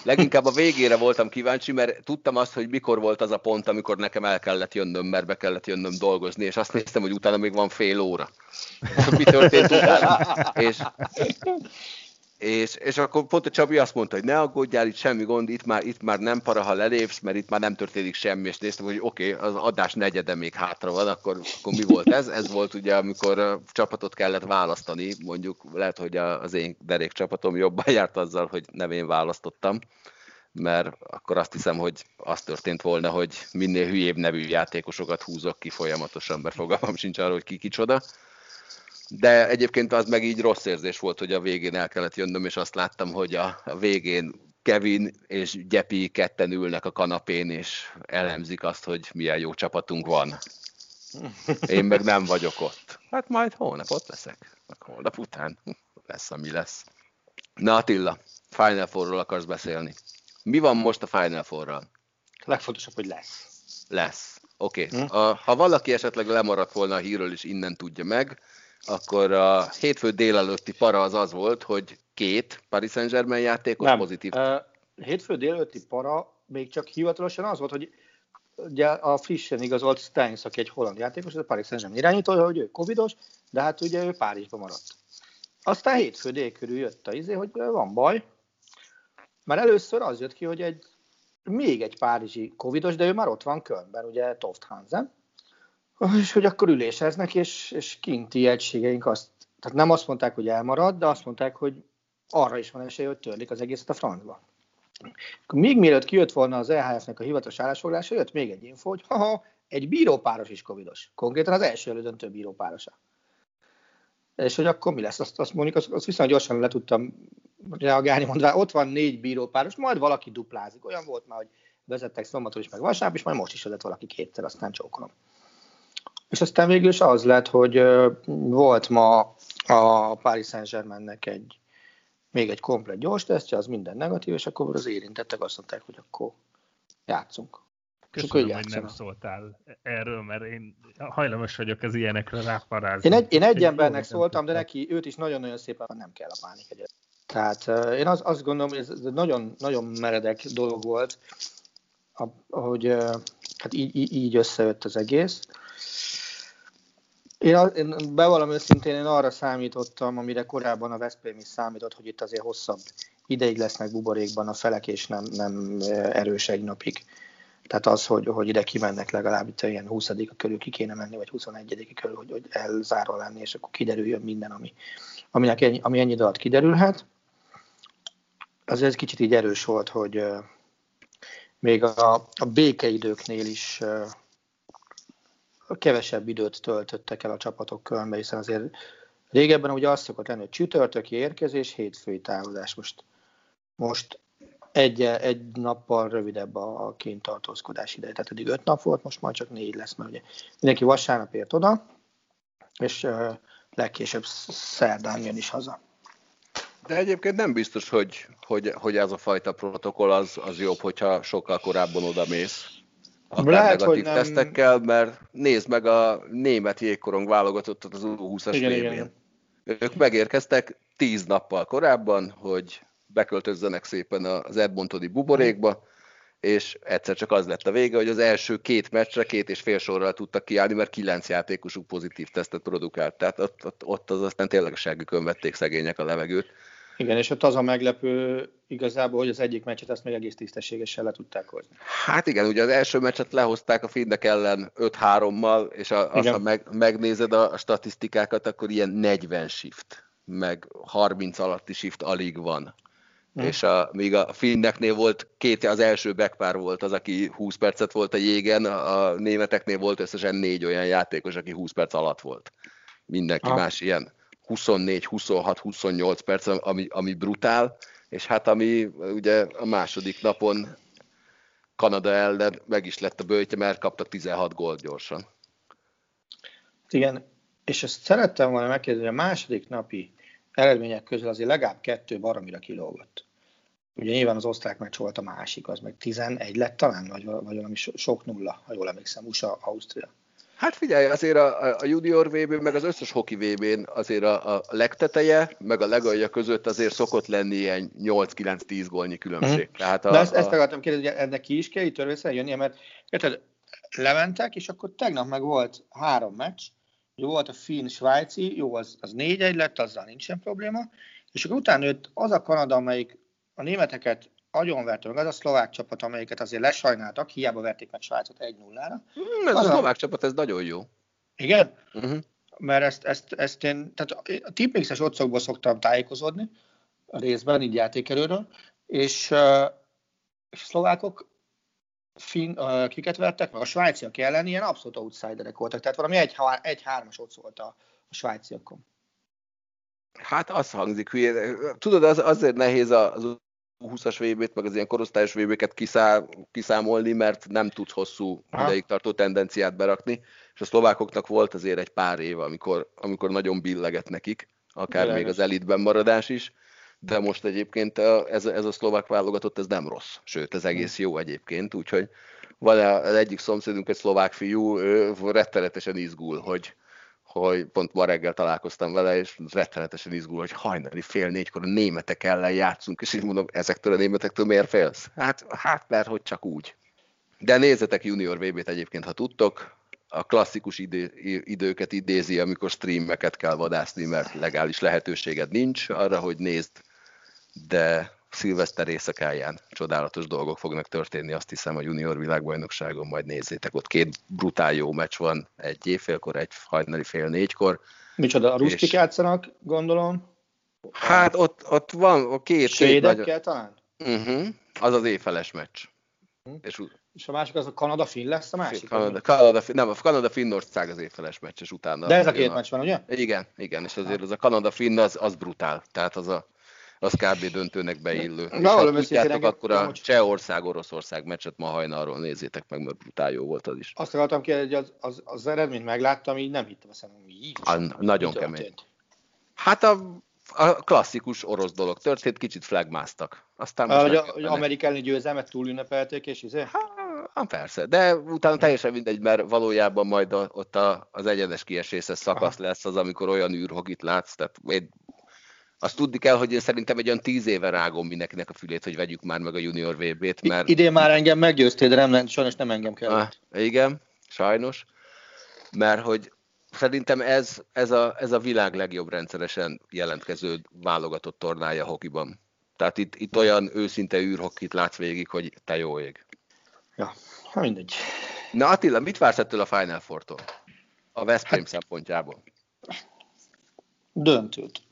Leginkább a végére voltam kíváncsi, mert tudtam azt, hogy mikor volt az a pont, amikor nekem el kellett jönnöm, mert be kellett jönnöm dolgozni, és azt néztem, hogy utána még van fél óra. Mi történt utána? És, és, és akkor pont a Csabi azt mondta, hogy ne aggódjál, itt semmi gond, itt már, itt már nem para, ha lelépsz, mert itt már nem történik semmi, és néztem, hogy oké, okay, az adás negyede még hátra van, akkor, akkor mi volt ez? Ez volt ugye, amikor a csapatot kellett választani, mondjuk lehet, hogy az én derék csapatom jobban járt azzal, hogy nem én választottam, mert akkor azt hiszem, hogy az történt volna, hogy minél hülyébb nevű játékosokat húzok ki folyamatosan, mert fogalmam sincs arról, hogy ki kicsoda de egyébként az meg így rossz érzés volt, hogy a végén el kellett jönnöm, és azt láttam, hogy a, a végén Kevin és Gyepi ketten ülnek a kanapén, és elemzik azt, hogy milyen jó csapatunk van. Én meg nem vagyok ott. Hát majd holnap ott leszek. Meg holnap után lesz, ami lesz. Na Attila, Final Four-ról akarsz beszélni. Mi van most a Final Four-ral? Legfontosabb, hogy lesz. Lesz. Oké. Okay. Hm? Ha valaki esetleg lemaradt volna a hírről, és innen tudja meg, akkor a hétfő délelőtti para az az volt, hogy két Paris Saint-Germain játékos Nem. pozitív. Uh, hétfő délelőtti para még csak hivatalosan az volt, hogy ugye a frissen igazolt Steins, aki egy holland játékos, a Paris Saint-Germain irányítója, hogy ő covidos, de hát ugye ő Párizsba maradt. Aztán hétfő dél körül jött a izé, hogy van baj, mert először az jött ki, hogy egy még egy párizsi covidos, de ő már ott van Kölnben, ugye Toft Hansen, és hogy akkor üléseznek, és, és kinti egységeink azt, tehát nem azt mondták, hogy elmarad, de azt mondták, hogy arra is van esély, hogy törlik az egészet a francba. Még mielőtt kijött volna az EHF-nek a hivatalos állásfoglalása, jött még egy info, hogy haha, egy bírópáros is covidos. Konkrétan az első elődöntő bírópárosa. És hogy akkor mi lesz? Azt, azt mondjuk, azt, azt viszonylag gyorsan le tudtam reagálni, mondva, ott van négy bírópáros, majd valaki duplázik. Olyan volt már, hogy vezettek szombaton is, meg vasárnap, és majd most is vezet valaki kétszer, aztán csókolom. És aztán végül is az lett, hogy volt ma a Paris Saint-Germainnek egy még egy komplet gyors tesztje, az minden negatív, és akkor az érintettek azt mondták, hogy akkor játszunk. Köszönöm, hogy nem szóltál erről, mert én hajlamos vagyok az ilyenekre ráparázni. Én egy, én egy embernek szóltam, de neki őt is nagyon-nagyon szépen nem kell a pánik egyet. Tehát én az, azt gondolom, hogy ez nagyon, nagyon meredek dolog volt, hogy hát így, így összejött az egész. Én, én bevallom őszintén, én arra számítottam, amire korábban a Veszprém is számított, hogy itt azért hosszabb ideig lesznek buborékban a felek, és nem, nem erős egy napig. Tehát az, hogy, hogy ide kimennek legalább itt ilyen 20 a körül ki kéne menni, vagy 21 körül, hogy, hogy elzárva lenni, és akkor kiderüljön minden, ami, aminek ennyi, ami ennyi alatt kiderülhet. Az ez kicsit így erős volt, hogy még a, a békeidőknél is kevesebb időt töltöttek el a csapatok körbe, hiszen azért régebben ugye az szokott lenni, hogy csütörtöki érkezés, hétfői távozás. Most, most egy, egy nappal rövidebb a, a tartózkodás ideje. Tehát eddig öt nap volt, most már csak négy lesz, mert ugye mindenki vasárnap ért oda, és uh, legkésőbb szerdán jön is haza. De egyébként nem biztos, hogy, hogy, hogy ez a fajta protokoll az, az jobb, hogyha sokkal korábban oda mész akár Lehet, negatív nem... tesztekkel, mert nézd meg a német jégkorong válogatottat az U20-as igen, igen, igen. Ők megérkeztek tíz nappal korábban, hogy beköltözzenek szépen az Edmontoni buborékba, és egyszer csak az lett a vége, hogy az első két meccsre két és fél sorral tudtak kiállni, mert kilenc játékosuk pozitív tesztet produkált. Tehát ott, ott, ott az aztán tényleg a vették szegények a levegőt. Igen, és ott az a meglepő igazából, hogy az egyik meccset ezt még egész tisztességesen le tudták hozni. Hát igen, ugye az első meccset lehozták a finnek ellen 5-3-mal, és a, azt, ha meg, megnézed a, a statisztikákat, akkor ilyen 40 shift, meg 30 alatti shift alig van. Hmm. És a, míg a finneknél volt két, az első backpár volt az, aki 20 percet volt a jégen, a németeknél volt összesen négy olyan játékos, aki 20 perc alatt volt. Mindenki ah. más ilyen 24, 26, 28 perc, ami, ami brutál, és hát ami ugye a második napon Kanada ellen meg is lett a bőtje, mert kaptak 16 gólt gyorsan. Igen, és ezt szerettem volna megkérdezni, hogy a második napi eredmények közül azért legalább kettő baromira kilógott. Ugye nyilván az osztrák meccs volt a másik, az meg 11 lett talán, vagy, vagy valami sok nulla, ha jól emlékszem, USA-Ausztria. Hát figyelj, azért a, a junior vb meg az összes hoki vb azért a, a legteteje, meg a legalja között azért szokott lenni ilyen 8-9-10 gólnyi különbség. Mm. Tehát a, De ezt, a... ezt akartam kérdezni, hogy ennek ki is kell itt törvészen jönnie, mert érted, lementek, és akkor tegnap meg volt három meccs, jó volt a finn-svájci, jó, az, az 4-1 lett, azzal nincsen probléma, és akkor utána jött az a Kanada, amelyik a németeket agyonverte meg, az a szlovák csapat, amelyiket azért lesajnáltak, hiába verték meg Svájcot 1-0-ra. Hmm, ez a szlovák csapat, ez nagyon jó. Igen? Uh-huh. Mert ezt, ezt, ezt én, tehát a tipmixes otcokból szoktam tájékozódni, a részben, így játékerőről, és, és a szlovákok fin, uh, kiket vertek meg, a svájciak ellen ilyen abszolút outsiderek voltak, tehát valami egy, egy hármas ott volt a, a svájciakon. Hát az hangzik hülye. Tudod, az, azért nehéz az 20-as VB-t, meg az ilyen korosztályos VB-ket kiszá, kiszámolni, mert nem tudsz hosszú Aha. ideig tartó tendenciát berakni, és a szlovákoknak volt azért egy pár év, amikor, amikor nagyon billeget nekik, akár Bileges. még az elitben maradás is, de most egyébként ez, ez a szlovák válogatott, ez nem rossz, sőt, ez egész jó egyébként, úgyhogy van az egyik szomszédunk, egy szlovák fiú, ő rettenetesen izgul, hogy, hogy pont ma reggel találkoztam vele, és rettenetesen izgul, hogy hajnali fél négykor a németek ellen játszunk, és így mondom, ezektől a németektől miért félsz? Hát, hát mert hogy csak úgy. De nézzetek Junior VB-t egyébként, ha tudtok, a klasszikus idő, időket idézi, amikor streameket kell vadászni, mert legális lehetőséged nincs arra, hogy nézd, de szilveszter éjszakáján csodálatos dolgok fognak történni, azt hiszem a junior világbajnokságon, majd nézzétek, ott két brutál jó meccs van, egy éjfélkor, egy hajnali fél négykor. Micsoda, a ruszkik és... játszanak, gondolom? Hát ott, ott van a két... Svédekkel két nagy... talán? Uh-huh. Az az éjfeles meccs. Uh-huh. És, és a másik az a Kanada-Finn lesz a másik? Kanada, Kanada, nem, a Kanada-Finnország az éjfeles meccses utána. De ez a két meccs van, ugye? Igen, igen, és azért az a Kanada-Finn az, az brutál. Tehát az a az kb. döntőnek beillő. Na, ha tudjátok, akkor a Csehország, Oroszország meccset ma hajnalról nézzétek meg, mert brutál jó volt az is. Azt akartam kérdezni, hogy az, az, az eredményt megláttam, így nem hittem a szemem, hogy így. A, nagyon kemény. Hát a, a klasszikus orosz dolog történt, kicsit flagmáztak. Aztán a, hogy amerikai győzelmet túlünnepelték, és izé? Hát, persze, de utána teljesen mindegy, mert valójában majd a, ott a, az egyenes kieséses szakasz Aha. lesz az, amikor olyan űrhogit látsz, tehát én azt tudni kell, hogy én szerintem egy olyan tíz éve rágom mindenkinek a fülét, hogy vegyük már meg a Junior VB-t, mert... Idén már engem meggyőztél, de nem, sajnos nem engem kell. Ah, igen, sajnos. Mert hogy szerintem ég, ez, a, ez a világ legjobb rendszeresen jelentkező válogatott tornája hokiban. Tehát itt, itt olyan őszinte űrhokit látsz végig, hogy te jó ég. Ja, ha mindegy. Na Attila, mit vársz ettől a Final Four-tól? A Veszprém hát, szempontjából. Döntőt.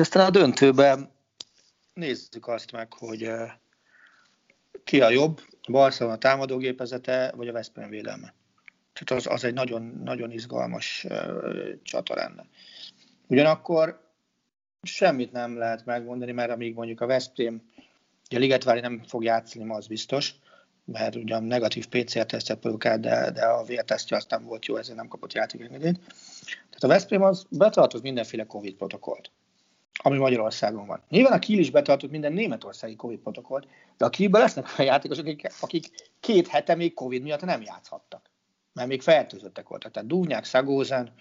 És aztán a döntőben nézzük azt meg, hogy eh, ki a jobb, a Barcelona támadógépezete, vagy a Veszprém védelme. Tehát az, az egy nagyon, nagyon izgalmas uh, csata lenne. Ugyanakkor semmit nem lehet megmondani, mert amíg mondjuk a Veszprém, ugye Ligetvári nem fog játszani, az biztos, mert ugyan negatív PCR-tesztet produkált, de, de a vértesztje azt nem volt jó, ezért nem kapott játékengedélyt. Tehát a Veszprém az betartoz mindenféle Covid protokollt ami Magyarországon van. Nyilván a Kiel is betartott minden németországi Covid protokollt, de a Kielben lesznek olyan játékosok, akik, akik két hete még Covid miatt nem játszhattak, mert még fertőzöttek voltak. Tehát Dúvnyák, Szagózen,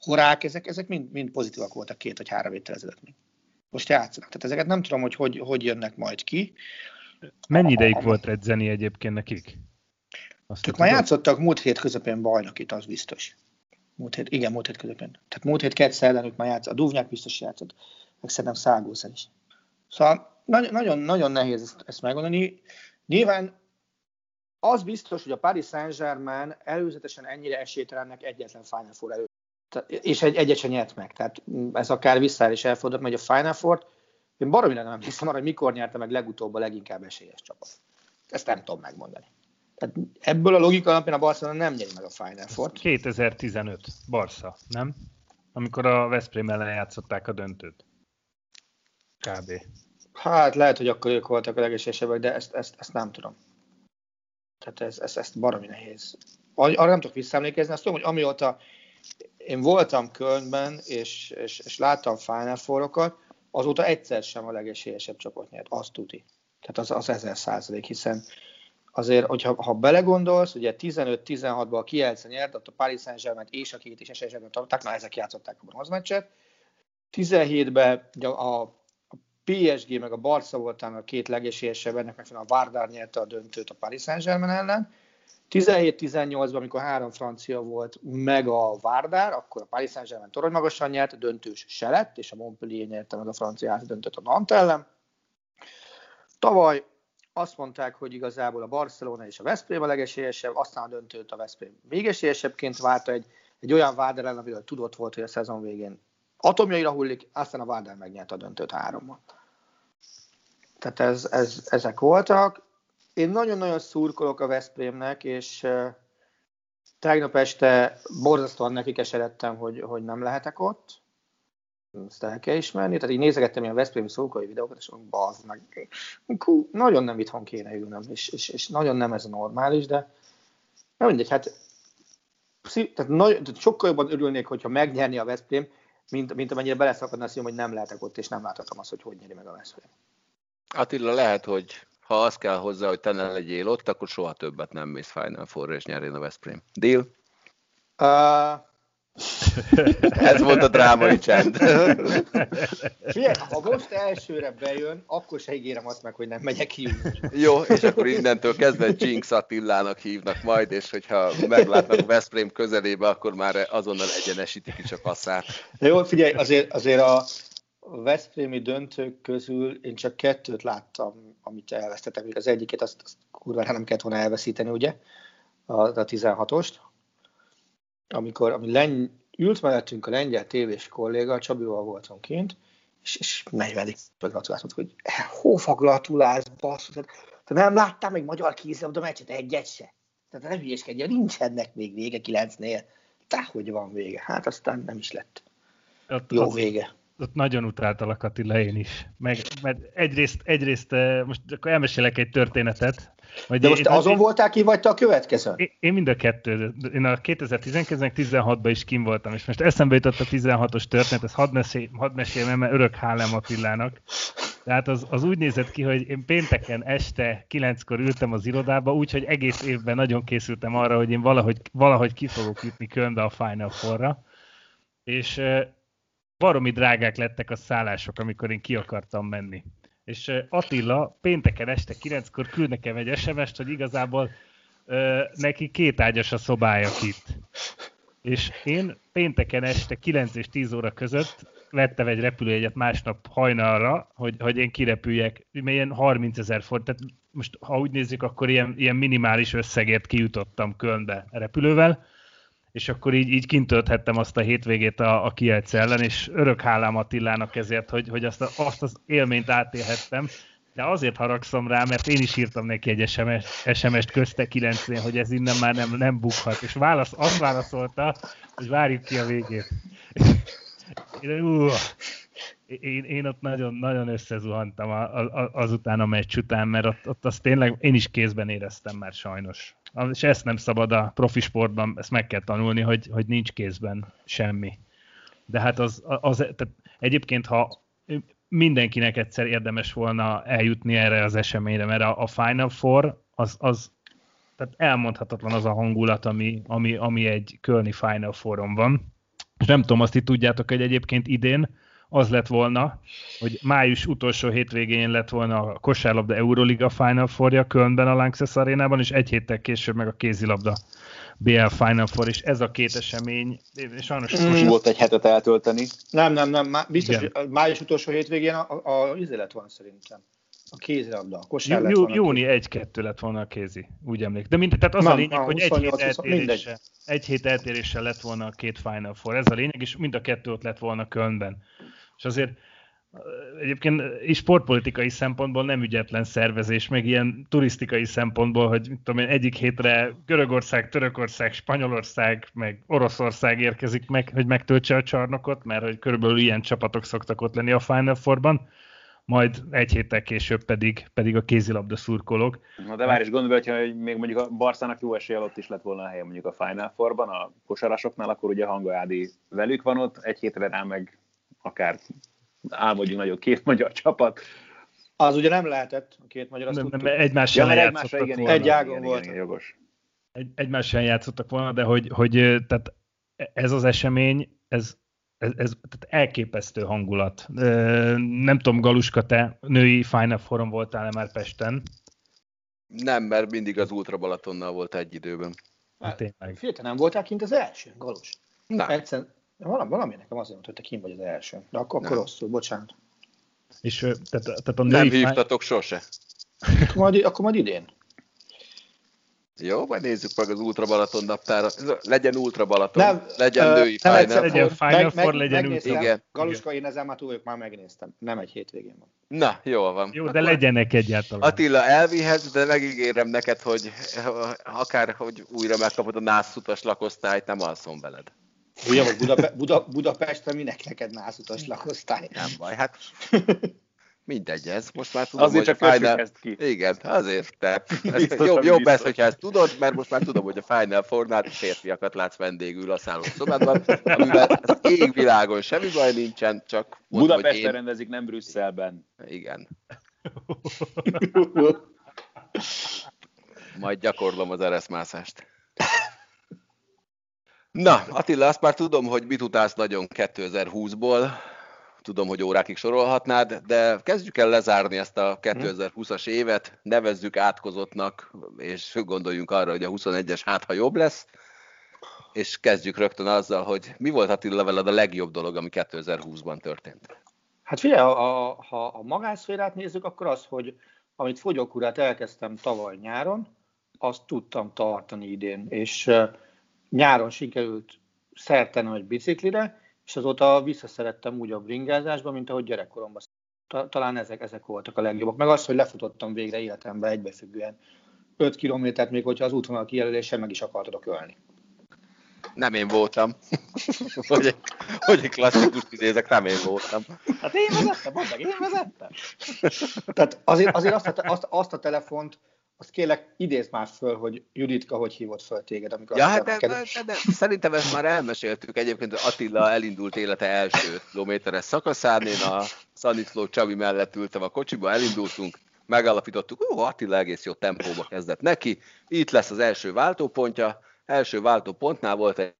Horák, ezek, ezek mind, mind pozitívak voltak két vagy három héttel ezelőtt még. Most játszanak. Tehát ezeket nem tudom, hogy hogy, hogy jönnek majd ki. Mennyi ideig a, volt edzeni egyébként nekik? Azt ők már játszottak múlt hét közepén bajnokit, az biztos. Múlt hét, igen, múlt hét közepén. Tehát múlt hét kett szerdán ők már játszott. A Dúvnyák biztos játszott meg szerintem Szágószer is. Szóval nagyon, nagyon nehéz ezt, ezt megmondani. Nyilván az biztos, hogy a Paris Saint-Germain előzetesen ennyire esélytelennek egyetlen Final Four elő. És egy, egyet sem nyert meg. Tehát ez akár vissza is elfordult, hogy a Final Four én baromira nem emlékszem arra, hogy mikor nyerte meg legutóbb a leginkább esélyes csapat. Ezt nem tudom megmondani. Tehát ebből a logika alapján a Barcelona nem nyeri meg a Final Four-t. 2015, Barca, nem? Amikor a Veszprém ellen játszották a döntőt. Kb. Hát lehet, hogy akkor ők voltak a legesélyesebbek, de ezt, ezt, ezt nem tudom. Tehát ez, ez, ezt baromi nehéz. Arra nem tudok visszaemlékezni, azt tudom, hogy amióta én voltam Kölnben, és, és, és láttam Final Four-okat, azóta egyszer sem a legesélyesebb csapat nyert, azt tudni. Tehát az, az ezer százalék, hiszen azért, hogyha ha belegondolsz, ugye 15-16-ban a Kielce nyert, ott a Paris Saint-Germain és a két is esélyesebben tartották, na ezek játszották a bronzmeccset. 17-ben a, a PSG meg a Barca volt a két legesélyesebb, ennek megfelelően a Vardar nyerte a döntőt a Paris Saint-Germain ellen. 17-18-ban, amikor három francia volt, meg a Vardar, akkor a Paris Saint-Germain torony magasan nyert, döntős se lett, és a Montpellier nyerte meg a francia döntőt a Nantes ellen. Tavaly azt mondták, hogy igazából a Barcelona és a Veszprém a legesélyesebb, aztán a döntőt a Veszprém végesélyesebbként várta egy, egy olyan Vardar ellen, amiről tudott volt, hogy a szezon végén atomjaira hullik, aztán a Vardar megnyert a döntőt hárommal. Tehát ez, ez, ezek voltak. Én nagyon-nagyon szurkolok a Veszprémnek, és tegnap este borzasztóan nekik eseredtem, hogy, hogy nem lehetek ott. Ezt el kell ismerni. Tehát így nézegettem ilyen Veszprém szurkolói videókat, és mondom, bazd meg. Nagyon nem itthon kéne ülnöm, és, és, és nagyon nem ez a normális, de nem mindegy, hát tehát, nagy, tehát sokkal jobban örülnék, hogyha megnyerni a Veszprém, mint, mint amennyire beleszakadna azt, hogy nem lehetek ott, és nem láthatom azt, hogy hogy nyeri meg a Veszprém. Attila, lehet, hogy ha az kell hozzá, hogy te ne legyél ott, akkor soha többet nem mész Final four és nyerjen a Veszprém. Deal? Uh, Ez volt a drámai csend. Figyelj, ha most elsőre bejön, akkor se ígérem azt meg, hogy nem megyek ki. Jó, és akkor innentől kezdve Jinx Attilának hívnak majd, és hogyha meglátnak Veszprém közelébe, akkor már azonnal egyenesítik is a passzát. Jó, figyelj, azért, azért a Veszprémi döntők közül én csak kettőt láttam, amit elvesztettek. Az egyiket azt, azt kurva nem kellett volna elveszíteni, ugye? A, a 16-ost amikor ami lengy, ült mellettünk a lengyel tévés kolléga, Csabival voltunk kint, és, és 40 gratuláltunk, hogy hova gratulálsz, basszus, te nem láttál még magyar kézilabda meccset, egyet se. Tehát nem hülyeskedj, nincsenek még vége 9-nél. hogy van vége. Hát aztán nem is lett. Ott, Jó vége ott nagyon utáltalak Attila én is. Meg, mert egyrészt, egyrészt eh, most akkor elmesélek egy történetet. Vagy De most te azon én, voltál ki, vagy te a következőn? Én, én mind a kettő. Én a 2019-16-ban is kim voltam, és most eszembe jutott a 16-os történet, ezt hadd, mesél, hadd meséljem, mert örök hálám Attilának. Tehát az, az úgy nézett ki, hogy én pénteken este 9-kor ültem az irodába, úgyhogy egész évben nagyon készültem arra, hogy én valahogy, valahogy ki fogok jutni Kölnbe a Final Four-ra. És eh, baromi drágák lettek a szállások, amikor én ki akartam menni. És Attila pénteken este 9-kor küld nekem egy sms hogy igazából ö, neki két ágyas a szobája itt. És én pénteken este 9 és 10 óra között vettem egy repülőjegyet másnap hajnalra, hogy, hogy én kirepüljek, ilyen 30 ezer font, tehát most ha úgy nézzük, akkor ilyen, ilyen minimális összegért kijutottam Kölnbe repülővel, és akkor így, így kintölthettem azt a hétvégét a, a Kielce ellen, és örök hálám Attilának ezért, hogy, hogy azt, a, azt az élményt átélhettem, de azért haragszom rá, mert én is írtam neki egy SMS, SMS-t közte 9 hogy ez innen már nem, nem bukhat. És válasz, azt válaszolta, hogy várjuk ki a végét. Én, ú, én, én ott nagyon, nagyon összezuhantam a, a, azután a meccs után, mert ott, ott azt tényleg én is kézben éreztem már sajnos és ezt nem szabad a profi sportban, ezt meg kell tanulni, hogy, hogy nincs kézben semmi. De hát az, az tehát egyébként, ha mindenkinek egyszer érdemes volna eljutni erre az eseményre, mert a, a Final Four az, az tehát elmondhatatlan az a hangulat, ami, ami, ami egy Kölni Final Fouron van. És nem tudom, azt itt tudjátok, hogy egyébként idén az lett volna, hogy május utolsó hétvégén lett volna a kosárlabda Euroliga Final Four-ja Kölnben a Lanxess arénában, és egy héttel később meg a kézilabda BL Final Four, és ez a két esemény, sajnos... Mm. Most volt egy hetet eltölteni. Nem, nem, nem, biztos, Igen. hogy május utolsó hétvégén a, a, a izé lett van szerintem. A kézilabda, a kosár Jú, lett volna. Júni egy-kettő lett volna a kézi, úgy emlék. De mind, tehát az nem, a lényeg, hogy egy hét, eltéréssel, egy hét eltéréssel lett volna a két Final Four. Ez a lényeg, és mind a kettő ott lett volna Kölnben. És azért egyébként sportpolitikai szempontból nem ügyetlen szervezés, meg ilyen turisztikai szempontból, hogy mit tudom én, egyik hétre Görögország, Törökország, Spanyolország, meg Oroszország érkezik meg, hogy megtöltse a csarnokot, mert hogy körülbelül ilyen csapatok szoktak ott lenni a Final Four-ban. majd egy héttel később pedig, pedig a kézilabda szurkolók. Na de várj is gondolj, hogyha még mondjuk a Barszának jó esélye ott is lett volna a helye mondjuk a Final Four-ban, a kosarasoknál, akkor ugye Hanga Ádi velük van ott, egy hétre rá meg akár álmodjunk nagyon két magyar csapat. Az ugye nem lehetett, a két magyar azt Nem, nem, egymással Ja, egymásra igen, volna. Egy ágon igen, volt. igen, jogos. egy, egymással játszottak volna, de hogy, hogy tehát ez az esemény, ez, ez, ez tehát elképesztő hangulat. Nem tudom, Galuska, te női Final Forum voltál-e már Pesten? Nem, mert mindig az Ultra Balatonnal volt egy időben. Hát tényleg. Te nem voltál kint az első, Galus? Na, Egyszer, valami, valami nekem azért mondta, hogy te kint vagy az első. De akkor, akkor rosszul, bocsánat. És tehát, tehát a nem női hívtatok sose. Akkor majd, akkor majd idén. Jó, majd nézzük meg az Ultra Balaton naptára. Legyen Ultra Balaton, Nem, legyen ö, női nem Final legyen Four. Final Four, legyen. Ultra. Igen. Galuska, én ezzel már túl vagyok, már megnéztem. Nem egy hétvégén van. Na, jól van. Jó, de legyenek egyáltalán. Attila, elvihetsz, de megígérem neked, hogy akár, hogy újra megkapod a nászutas lakosztályt, nem alszom veled. Ugye, hogy Budape- Buda- Budapesten minek neked nászutas lakosztály? Nem baj, hát mindegy ez. Most már tudom, Azért hogy csak Final... ezt ki. Igen, azért te. Ez Biztos, jobb, jobb ez, hogyha ezt tudod, mert most már tudom, hogy a Final Four-nál férfiakat látsz vendégül a szállószobádban, amivel az égvilágon semmi baj nincsen, csak mondom, hogy Budapesten én... rendezik, nem Brüsszelben. Igen. Majd gyakorlom az ereszmászást. Na, Attila, azt már tudom, hogy mit utálsz nagyon 2020-ból. Tudom, hogy órákig sorolhatnád, de kezdjük el lezárni ezt a 2020-as évet, nevezzük átkozottnak, és gondoljunk arra, hogy a 21-es hát, ha jobb lesz, és kezdjük rögtön azzal, hogy mi volt Attila veled a legjobb dolog, ami 2020-ban történt? Hát figyelj, a, a, ha a magánszférát nézzük, akkor az, hogy amit fogyókúrát elkezdtem tavaly nyáron, azt tudtam tartani idén, és nyáron sikerült szertenem egy biciklire, és azóta visszaszerettem úgy a bringázásba, mint ahogy gyerekkoromban. Ta- Talán ezek, ezek voltak a legjobbak. Meg az, hogy lefutottam végre életemben egybefüggően 5 kilométert, még hogyha az útvonal kijelöléssel meg is akartadok ölni. Nem én voltam. hogy, egy, hogy egy klasszikus idézek, nem én voltam. Hát én vezettem, mondd meg, én vezettem. Tehát azért, azért azt, a, azt, azt a telefont, azt kérlek, idézd már föl, hogy Juditka hogy hívott föl téged, amikor Ja, hát de, de, de, szerintem ezt már elmeséltük. Egyébként Attila elindult élete első kilométeres szakaszán, én a Szaniszló Csabi mellett ültem a kocsiba, elindultunk, megállapítottuk, ó, Attila egész jó tempóba kezdett neki, itt lesz az első váltópontja, első váltópontnál volt egy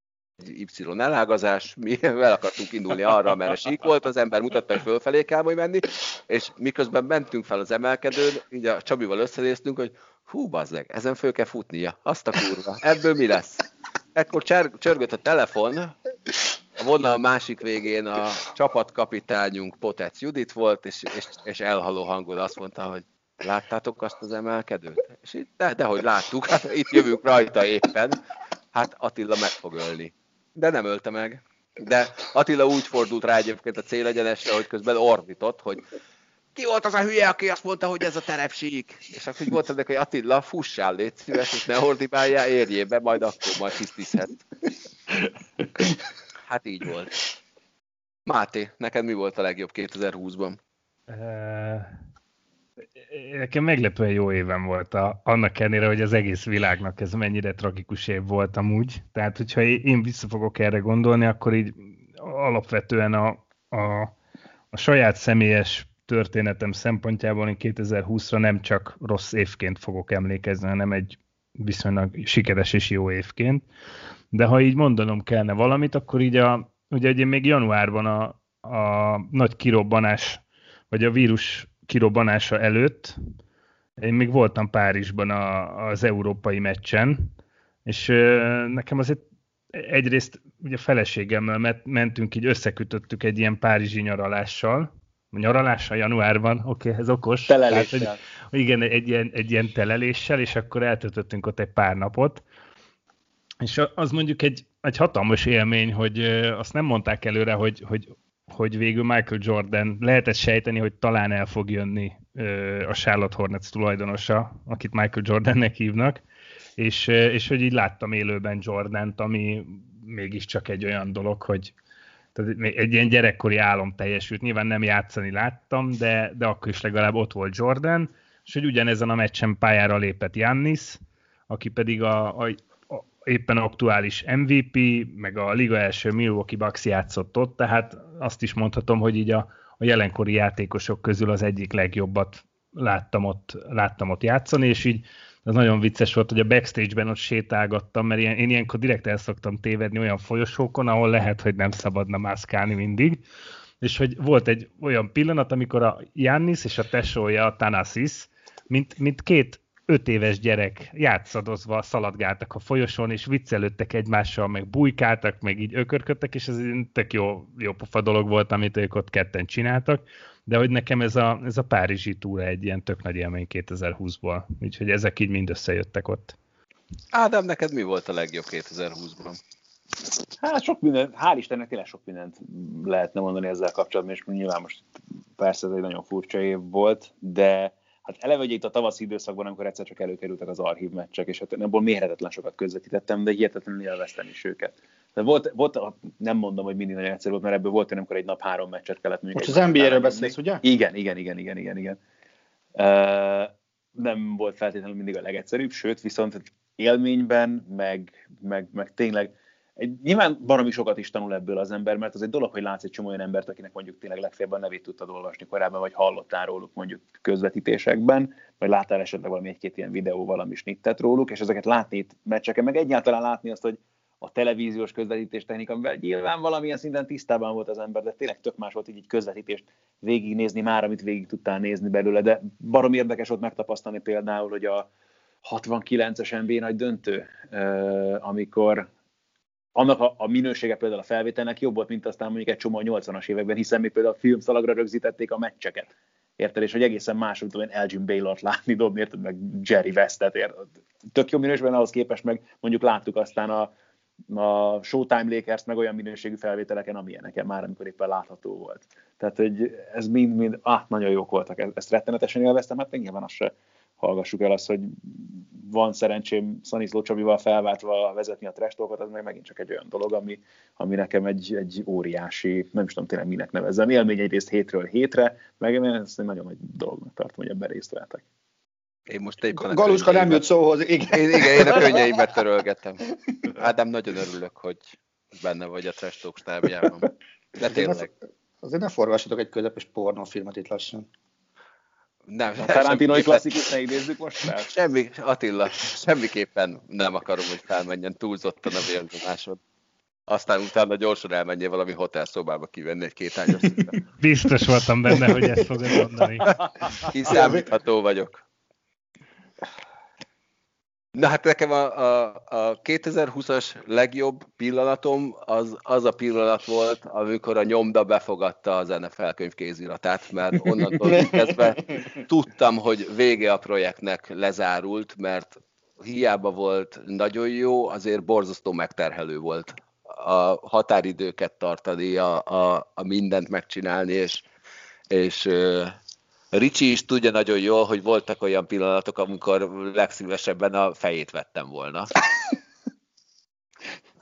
Y elágazás, mi el akartunk indulni arra, mert a sík volt, az ember mutatta, hogy fölfelé kell majd menni, és miközben mentünk fel az emelkedőn, így a Csabival összenéztünk, hogy hú, bazzeg, ezen föl kell futnia, azt a kurva, ebből mi lesz? Ekkor cser- csörgött a telefon, a vonal másik végén a csapatkapitányunk Potec Judit volt, és, és, és elhaló hangon azt mondta, hogy láttátok azt az emelkedőt? És így, de, de hogy láttuk, hát itt jövünk rajta éppen, hát Attila meg fog ölni. De nem ölte meg. De Attila úgy fordult rá egyébként a célegyenesre, hogy közben ordított, hogy ki volt az a hülye, aki azt mondta, hogy ez a terepsík? És akkor úgy mondtam neki, hogy Attila, fussál, légy szíves, és ne ordibáljál, érjél be, majd akkor majd tisztizhet. Hát így volt. Máté, neked mi volt a legjobb 2020-ban? Eh, Nekem meglepően jó évem volt, a, annak ellenére, hogy az egész világnak ez mennyire tragikus év volt amúgy. Tehát, hogyha én vissza fogok erre gondolni, akkor így alapvetően a, a, a saját személyes történetem szempontjából én 2020-ra nem csak rossz évként fogok emlékezni, hanem egy viszonylag sikeres és jó évként. De ha így mondanom kellene valamit, akkor így a, ugye ugye még januárban a, a nagy kirobbanás, vagy a vírus kirobbanása előtt, én még voltam Párizsban a, az európai meccsen, és nekem azért egyrészt ugye feleségemmel mentünk, így összekötöttük egy ilyen párizsi nyaralással, nyaralással januárban, oké, okay, ez okos. Teleléssel. Tehát, hogy, igen, egy ilyen, egy ilyen teleléssel, és akkor eltöltöttünk ott egy pár napot, és az mondjuk egy, egy hatalmas élmény, hogy azt nem mondták előre, hogy, hogy, hogy végül Michael Jordan lehetett sejteni, hogy talán el fog jönni a Charlotte Hornets tulajdonosa, akit Michael Jordannek hívnak, és, és hogy így láttam élőben Jordant, ami mégiscsak egy olyan dolog, hogy tehát egy ilyen gyerekkori álom teljesült. Nyilván nem játszani láttam, de, de akkor is legalább ott volt Jordan, és hogy ugyanezen a meccsen pályára lépett Jannis, aki pedig a, a éppen aktuális MVP, meg a liga első Milwaukee Bucks játszott ott, tehát azt is mondhatom, hogy így a, a jelenkori játékosok közül az egyik legjobbat láttam ott, láttam ott játszani, és így az nagyon vicces volt, hogy a backstage-ben ott sétálgattam, mert ilyen, én ilyenkor direkt el szoktam tévedni olyan folyosókon, ahol lehet, hogy nem szabadna mászkálni mindig, és hogy volt egy olyan pillanat, amikor a Jannis és a tesója, a Tanasis, mint, mint két öt éves gyerek játszadozva szaladgáltak a folyosón, és viccelődtek egymással, meg bujkáltak, meg így ökörködtek, és ez egy tök jó, jó pofa dolog volt, amit ők ott ketten csináltak de hogy nekem ez a, ez a Párizsi túra egy ilyen tök nagy élmény 2020-ból, úgyhogy ezek így mind összejöttek ott. Ádám, neked mi volt a legjobb 2020-ban? Hát sok minden, hál' Istennek tényleg sok mindent lehetne mondani ezzel kapcsolatban, és nyilván most persze ez egy nagyon furcsa év volt, de hát eleve itt a tavaszi időszakban, amikor egyszer csak előkerültek az archív meccsek, és hát ebből mérhetetlen sokat közvetítettem, de hihetetlenül élveztem is őket. De volt, volt, nem mondom, hogy mindig nagyon egyszerű volt, mert ebből volt, amikor egy nap három meccset kellett mondjuk. Most az NBA-ről beszélsz, ugye? Igen, igen, igen, igen, igen, igen. Uh, nem volt feltétlenül mindig a legegyszerűbb, sőt, viszont élményben, meg, meg, meg tényleg egy, nyilván baromi sokat is tanul ebből az ember, mert az egy dolog, hogy látsz egy csomó olyan embert, akinek mondjuk tényleg legfeljebb a nevét tudtad olvasni korábban, vagy hallottál róluk mondjuk közvetítésekben, vagy láttál esetleg valami egy-két ilyen videó, valami snittet róluk, és ezeket látni itt meccseken, meg egyáltalán látni azt, hogy a televíziós közvetítés technika, amivel nyilván valamilyen szinten tisztában volt az ember, de tényleg tök más volt így, így közvetítést végignézni már, amit végig tudtál nézni belőle, de barom érdekes volt megtapasztalni például, hogy a 69-es NBA nagy döntő, amikor annak a, a minősége például a felvételnek jobb volt, mint aztán mondjuk egy csomó a 80-as években, hiszen még például a filmszalagra rögzítették a meccseket. Érted? És hogy egészen más, mint olyan Elgin Baylor-t látni dobni, érted? Meg Jerry Westet, érted? Tök jó minőségben ahhoz képest, meg mondjuk láttuk aztán a, a Showtime Lakers meg olyan minőségű felvételeken, amilyeneken már, amikor éppen látható volt. Tehát, hogy ez mind-mind, ah, nagyon jók voltak, ezt rettenetesen élveztem, hát nyilván azt se hallgassuk el azt, hogy van szerencsém Szaniszló Csabival felváltva vezetni a trash az meg megint csak egy olyan dolog, ami, ami nekem egy, egy óriási, nem is tudom tényleg minek nevezzem, élmény egyrészt hétről hétre, meg én ezt egy nagyon nagy dolognak tartom, hogy ebben részt vettek. Én most éppen Galuska nem jött szóhoz, igen. Én, igen, én a könnyeimet törölgetem. Ádám, nagyon örülök, hogy benne vagy a Trash Talk stábjában. De tényleg. Azért ne forgassatok egy közepes pornófilmet itt lassan. Nem, a Tarantinoi klasszikus ne idézzük most fel? Semmi, Attila, semmiképpen nem akarom, hogy felmenjen túlzottan a vérnyomásod. Aztán utána gyorsan elmenjél valami hotelszobába kivenni egy két ágyas Biztos voltam benne, hogy ezt fogod mondani. Kiszámítható vagyok. Na hát nekem a, a, a 2020-as legjobb pillanatom az, az a pillanat volt, amikor a nyomda befogadta az NFL könyvkéziratát, mert onnantól kezdve tudtam, hogy vége a projektnek lezárult, mert hiába volt nagyon jó, azért borzasztó megterhelő volt a határidőket tartani, a, a, a mindent megcsinálni, és, és Ricsi is tudja nagyon jól, hogy voltak olyan pillanatok, amikor legszívesebben a fejét vettem volna.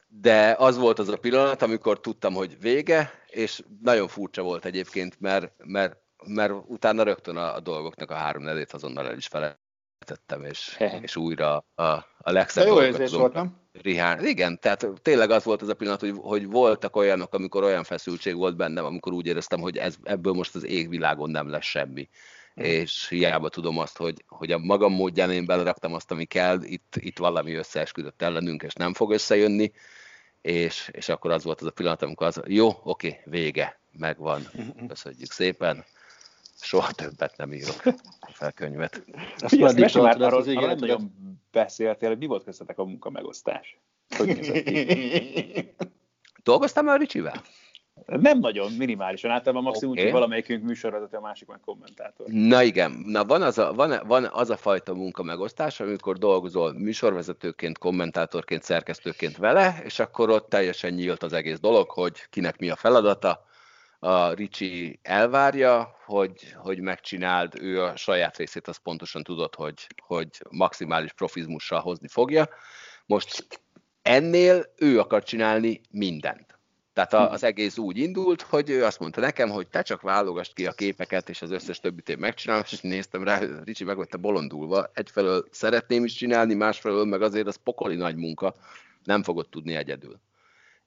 De az volt az a pillanat, amikor tudtam, hogy vége, és nagyon furcsa volt egyébként, mert, mert, mert utána rögtön a, a dolgoknak a három nevét azonnal el is felejtettem, és, és újra a, a legszebb jó érzés volt, nem? Rihán. Igen, tehát tényleg az volt az a pillanat, hogy, hogy voltak olyanok, amikor olyan feszültség volt bennem, amikor úgy éreztem, hogy ez, ebből most az égvilágon nem lesz semmi. Mm. És hiába tudom azt, hogy, hogy a magam módján én beleraktam azt, ami kell, itt, itt valami összeesküdött ellenünk, és nem fog összejönni, és, és akkor az volt az a pillanat, amikor az, jó, oké, vége, megvan, köszönjük szépen, soha többet nem írok a felkönyvet. Azt már arról, arról, arról nem nagyon beszéltél, hogy mi volt köztetek a munkamegosztás? Hogy Dolgoztam már Ricsivel? Nem nagyon, minimálisan. Általában maximum, okay. hogy valamelyikünk műsorvezető, a másik meg kommentátor. Na igen, na van az a, van, van az a fajta munka megosztás, amikor dolgozol műsorvezetőként, kommentátorként, szerkesztőként vele, és akkor ott teljesen nyílt az egész dolog, hogy kinek mi a feladata, a Ricsi elvárja, hogy, hogy megcsináld, ő a saját részét azt pontosan tudod, hogy, hogy maximális profizmussal hozni fogja. Most ennél ő akar csinálni mindent. Tehát az egész úgy indult, hogy ő azt mondta nekem, hogy te csak válogass ki a képeket, és az összes többit én megcsinálom, és néztem rá, Ricsi meg volt bolondulva. Egyfelől szeretném is csinálni, másfelől meg azért az pokoli nagy munka, nem fogod tudni egyedül.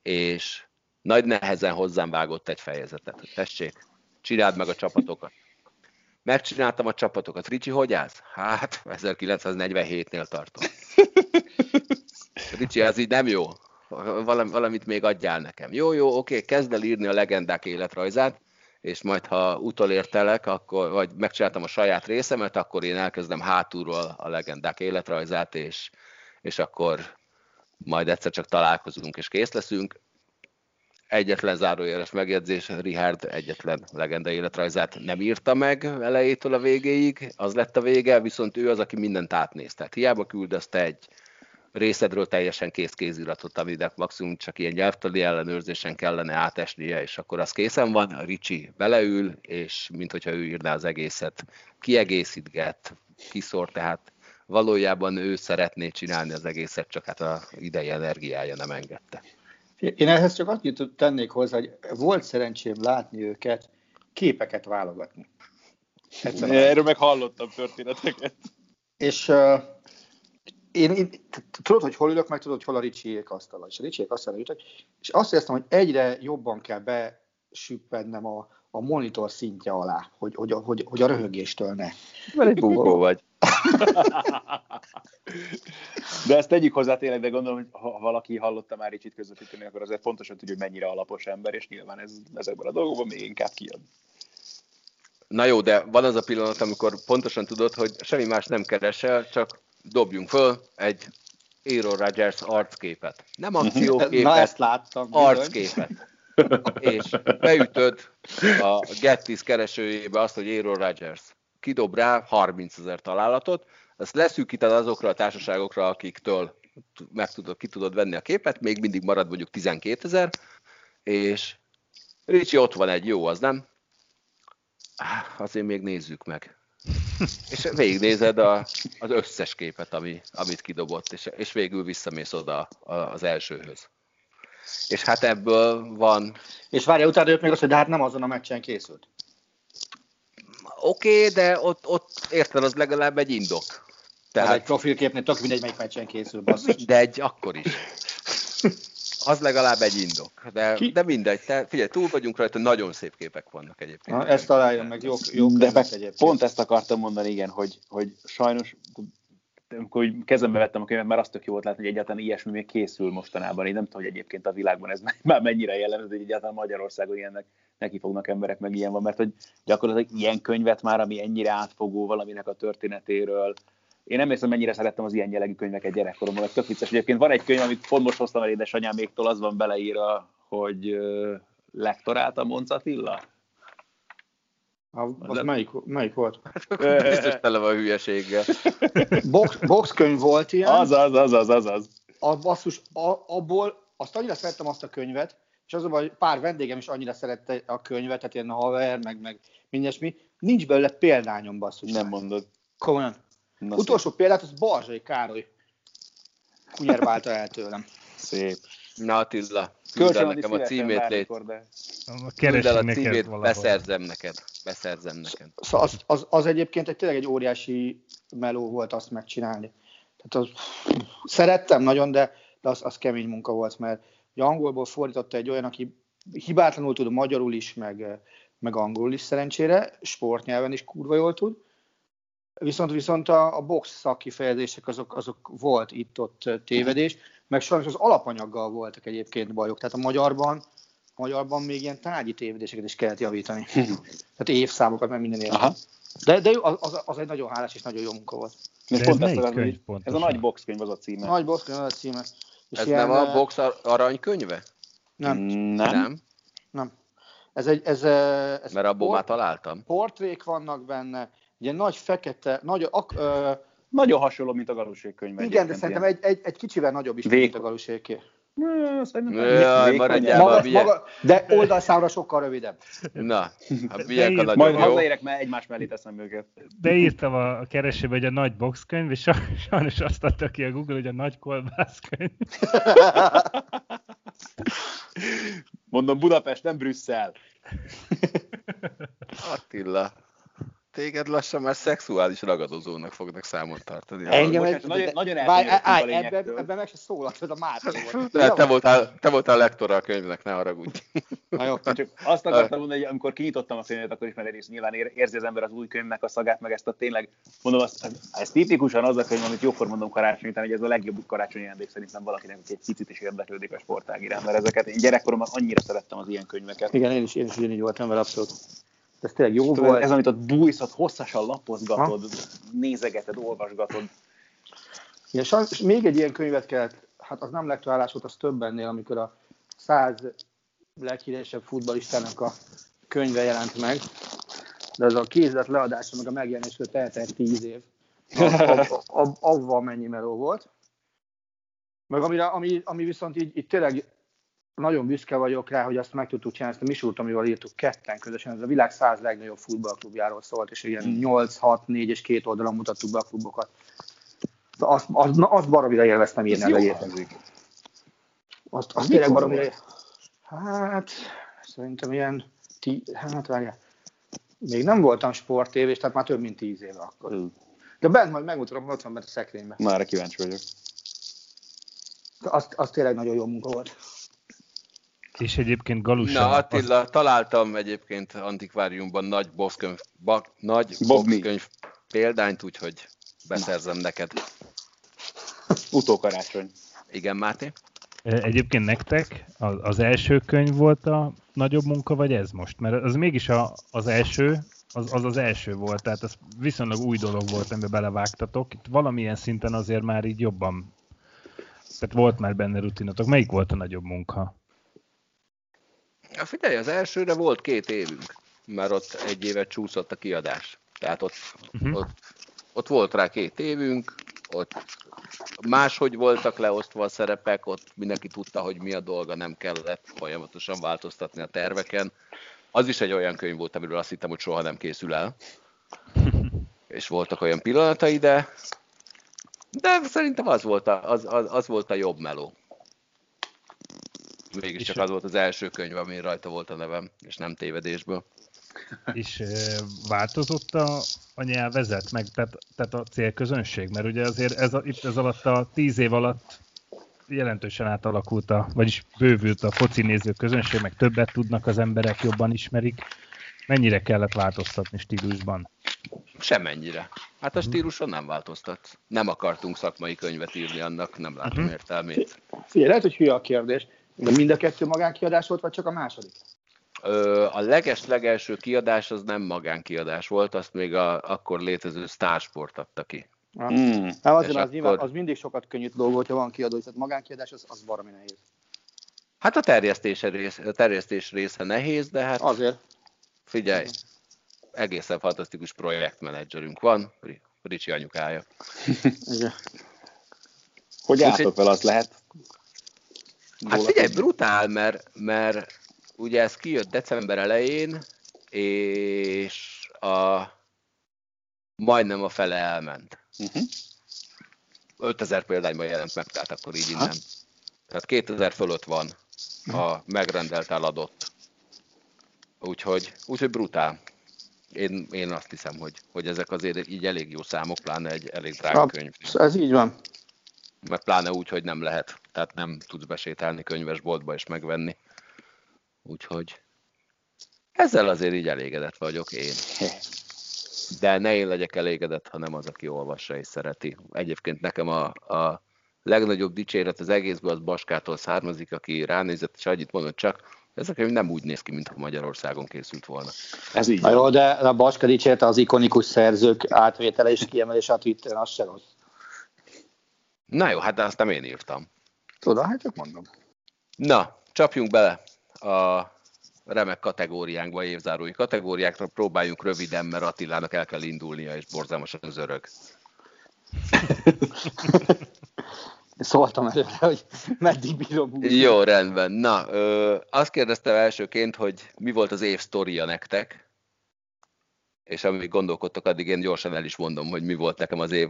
És nagy nehezen hozzám vágott egy fejezetet. Tessék, csináld meg a csapatokat. Megcsináltam a csapatokat. Ricsi, hogy állsz? Hát, 1947-nél tartom. Ricsi, ez így nem jó. valamit még adjál nekem. Jó, jó, oké, kezd el írni a legendák életrajzát, és majd ha utolértelek, akkor, vagy megcsináltam a saját részemet, akkor én elkezdem hátulról a legendák életrajzát, és, és akkor majd egyszer csak találkozunk, és kész leszünk egyetlen zárójeles megjegyzés, Richard egyetlen legenda életrajzát nem írta meg elejétől a végéig, az lett a vége, viszont ő az, aki mindent átnéz. Tehát hiába küldözte egy részedről teljesen kész kéziratot, aminek maximum csak ilyen nyelvtali ellenőrzésen kellene átesnie, és akkor az készen van, a Ricsi beleül, és mint hogyha ő írná az egészet, kiegészítget, kiszor, tehát valójában ő szeretné csinálni az egészet, csak hát a idei energiája nem engedte. Én ehhez csak annyit tennék hozzá, hogy volt szerencsém látni őket, képeket válogatni. Egyszerűen. Erről meg hallottam történeteket. És uh, én, én, tudod, hogy hol ülök, meg tudod, hogy hol a Ricsiék asztala. És a Ricsiék asztala ültek, és azt éreztem, hogy egyre jobban kell besüppednem a, a monitor szintje alá, hogy, hogy, hogy, hogy a röhögéstől ne. Mert egy bugó vagy. De ezt tegyük hozzá tényleg, de gondolom, hogy ha valaki hallotta már így közvetíteni, akkor azért pontosan tudja, hogy mennyire alapos ember, és nyilván ez ezekben a dolgokban még inkább kijön. Na jó, de van az a pillanat, amikor pontosan tudod, hogy semmi más nem keresel, csak dobjunk föl egy Aaron Rodgers arcképet. Nem akcióképet, Na, ezt láttam, arcképet. és beütöd a Gettys keresőjébe azt, hogy Aaron Rodgers. Kidob rá 30 ezer találatot, ezt leszűkíted azokra a társaságokra, akiktől meg tudod, ki tudod venni a képet, még mindig marad mondjuk 12 ezer, és Ricsi ott van egy jó, az nem? Azért még nézzük meg. és végignézed a, az összes képet, ami, amit kidobott, és, és végül visszamész oda az elsőhöz. És hát ebből van... És várja, utána jött még azt, hogy de hát nem azon a meccsen készült. Oké, okay, de ott, ott érted, az legalább egy indok. Tehát az egy profilképnél tök mindegy, melyik meccsen készül, basszus. De egy akkor is. Az legalább egy indok. De, de mindegy, te, figyelj, túl vagyunk rajta, nagyon szép képek vannak egyébként. Na, ezt találjon meg, jó, jó de meg egyébként. Pont ezt akartam mondani, igen, hogy, hogy sajnos amikor kezembe vettem a könyvet, mert azt tök jó volt látni, hogy egyáltalán ilyesmi még készül mostanában. Én nem tudom, hogy egyébként a világban ez már mennyire jellemző, hogy egyáltalán Magyarországon ilyennek neki fognak emberek, meg ilyen van, mert hogy gyakorlatilag ilyen könyvet már, ami ennyire átfogó valaminek a történetéről, én nem hiszem, mennyire szerettem az ilyen jellegű könyveket gyerekkoromban, tök vicces. Egyébként van egy könyv, amit pont most hoztam el édesanyáméktól, az van beleírva, hogy lektorált a Monc Attila. A, az De... melyik, melyik volt? Biztos tele van hülyeséggel. Box, boxkönyv volt ilyen. Az, az, az, az, az. az. A basszus, a, abból, azt annyira szerettem azt a könyvet, és azonban pár vendégem is annyira szerette a könyvet, tehát ilyen haver, meg, meg mindesmi. Nincs belőle példányom, basszus. Nem mondod. Komolyan. Na Utolsó szép. példát, az Barzsai Károly kunyerválta el tőlem. Szép. Na Attila, küld el nekem a címét, lét. Küld el a címét, valahol. beszerzem neked. Beszerzem neked. Szóval az, az, az, egyébként egy, tényleg egy óriási meló volt azt megcsinálni. Tehát az, szerettem nagyon, de, de az, az kemény munka volt, mert angolból fordította egy olyan, aki hibátlanul tud magyarul is, meg, meg angolul is szerencsére, sportnyelven is kurva jól tud, Viszont, viszont a, a box szakkifejezések azok, azok volt itt-ott tévedés, meg sajnos az alapanyaggal voltak egyébként bajok. Tehát a magyarban, a magyarban még ilyen tárgyi tévedéseket is kellett javítani. Tehát évszámokat, meg minden ilyen. De, de az, az, egy nagyon hálás és nagyon jó munka volt. De ez, pont ez, az, könyv, ez a nagy boxkönyv az a címe. Nagy boxkönyv az a címe. És ez ilyen, nem a box aranykönyve? Nem. Nem. Nem. nem. Ez egy, ez, ez Mert abból port, már találtam. Portrék vannak benne, Ugye nagy fekete, nagy, ak, ö, nagyon hasonló, mint a Galusék könyv. Igen, de szerintem egy, egy, egy kicsivel nagyobb is, Vég... mint a Galuséké. de oldalszámra sokkal rövidebb. Na, hát milyen a Majd hazaérek, mert egymás mellé teszem őket. Beírtam a keresőbe, hogy a nagy boxkönyv, és sajnos azt adta ki a Google, hogy a nagy kolbászkönyv. Mondom, Budapest, nem Brüsszel. Attila, téged lassan már szexuális ragadozónak fognak számon tartani. Engem Most egy, nagyon- de- nagyon állj, lényegtől. ebben, ebben meg se szólalt, ez a Máté volt. De te voltál, te voltál lektora a könyvnek, ne haragudj. Na jó, Csak azt akartam mondani, hogy amikor kinyitottam a könyvet, akkor is már egyrészt nyilván ér- érzi az ember az új könyvnek a szagát, meg ezt a tényleg, mondom, azt, ez tipikusan az a könyv, amit jókor mondom karácsony után, hogy ez a legjobb karácsonyi ajándék szerintem valakinek, aki egy picit is érdeklődik a sportág iránt, mert ezeket én gyerekkoromban annyira szerettem az ilyen könyveket. Igen, én is, én is ugyanígy voltam vele, abszolút. Ez tényleg jó Tudod, volt. ez, amit ott bújsz, ott hosszasan lapozgatod, nézegeted, olvasgatod. Igen, sajnos és még egy ilyen könyvet kellett, hát az nem lektorálás volt, az több ennél, amikor a száz leghíresebb futballistának a könyve jelent meg, de az a kézlet leadása, meg a megjelenésről teltett tíz év. Avval mennyi meló volt. Meg amire, ami, ami viszont így, így tényleg nagyon büszke vagyok rá, hogy azt meg tudtuk csinálni, ezt a Misult, amivel írtuk ketten közösen, ez a világ száz legnagyobb futballklubjáról szólt, és ilyen 8, 6, 4 és két oldalon mutattuk be a klubokat. Azt, azt, na, azt baromira élveztem írni elejét. hangzik. Azt, azt tényleg baromira? Hát, szerintem ilyen, tí, hát várjál, még nem voltam sportévés, tehát már több mint tíz éve akkor. Hm. De bent majd megmutatom, ott van bent a szekrényben. Már kíváncsi vagyok. Az, az tényleg nagyon jó munka volt. És egyébként Galusa... Na Attila, találtam egyébként antikváriumban nagy boxkönyv, ba, nagy boxkönyv példányt, úgyhogy beszerzem neked. Utókarácsony. Igen, Máté? Egyébként nektek az, az első könyv volt a nagyobb munka, vagy ez most? Mert az mégis a, az első, az, az az első volt, tehát ez viszonylag új dolog volt, amiben belevágtatok. Itt valamilyen szinten azért már így jobban, tehát volt már benne rutinatok. Melyik volt a nagyobb munka? Ja, figyelj, az elsőre volt két évünk, mert ott egy évet csúszott a kiadás. Tehát ott, uh-huh. ott, ott volt rá két évünk, ott máshogy voltak leosztva a szerepek, ott mindenki tudta, hogy mi a dolga, nem kellett folyamatosan változtatni a terveken. Az is egy olyan könyv volt, amiről azt hittem, hogy soha nem készül el. És voltak olyan pillanatai, de, de szerintem az volt a, az, az, az volt a jobb meló. Mégiscsak És- az volt az első könyv, ami rajta volt a nevem, és nem tévedésből. És változott a, a nyelvezet, meg tehát, tehát a célközönség? Mert ugye azért ez, a, itt ez alatt a tíz év alatt jelentősen átalakult, a, vagyis bővült a foci néző közönség, meg többet tudnak az emberek, jobban ismerik. Mennyire kellett változtatni stílusban? Semennyire. Hát a stíluson nem változtat. Nem akartunk szakmai könyvet írni, annak nem látom értelmét. Figyelj, lehet, hogy hülye a kérdés, de mind a kettő magánkiadás volt, vagy csak a második? Ö, a leges-legelső kiadás az nem magánkiadás volt, azt még a akkor létező Starsport adta ki. Mm. Nem, azért, az, nyilván, akkor- az mindig sokat könnyít dolgot, hogyha van kiadó, tehát magánkiadás az, az baromi nehéz. Hát a terjesztés, rész, a terjesztés része nehéz, de hát Azért. figyelj, egészen fantasztikus projektmenedzserünk van, Ri- Ricsi anyukája. Igen. Hogy álltok vele, azt lehet? Hát figyelj, brutál, mert, mert ugye ez kijött december elején, és a, majdnem a fele elment. Uh-huh. 5000 példányban jelent meg, tehát akkor így innen. Tehát 2000 fölött van a megrendelt eladott. Úgyhogy, úgyhogy brutál. Én, én azt hiszem, hogy, hogy ezek azért így elég jó számok, pláne egy elég drága könyv. Ez így van. Mert pláne úgy, hogy nem lehet. Tehát nem tudsz besétálni könyvesboltba és megvenni. Úgyhogy ezzel azért így elégedett vagyok én. De ne én legyek elégedett, hanem az, aki olvassa és szereti. Egyébként nekem a, a legnagyobb dicséret az egészből az Baskától származik, aki ránézett, és annyit mondott csak, ez a könyv nem úgy néz ki, mintha Magyarországon készült volna. Ez így Na jó, de a Baska dicsérte az ikonikus szerzők átvétele és kiemelés a Twitteren, az se rossz. Na jó, hát de azt nem én írtam. Tudom, hát csak mondom. Na, csapjunk bele a remek kategóriánkba, évzárói kategóriákra. Próbáljunk röviden, mert Attilának el kell indulnia, és borzalmas az örök. Szóltam előre, hogy meddig bírom húzni. Jó, rendben. Na, ö, azt kérdeztem elsőként, hogy mi volt az év sztoria nektek, és amíg gondolkodtok, addig én gyorsan el is mondom, hogy mi volt nekem az év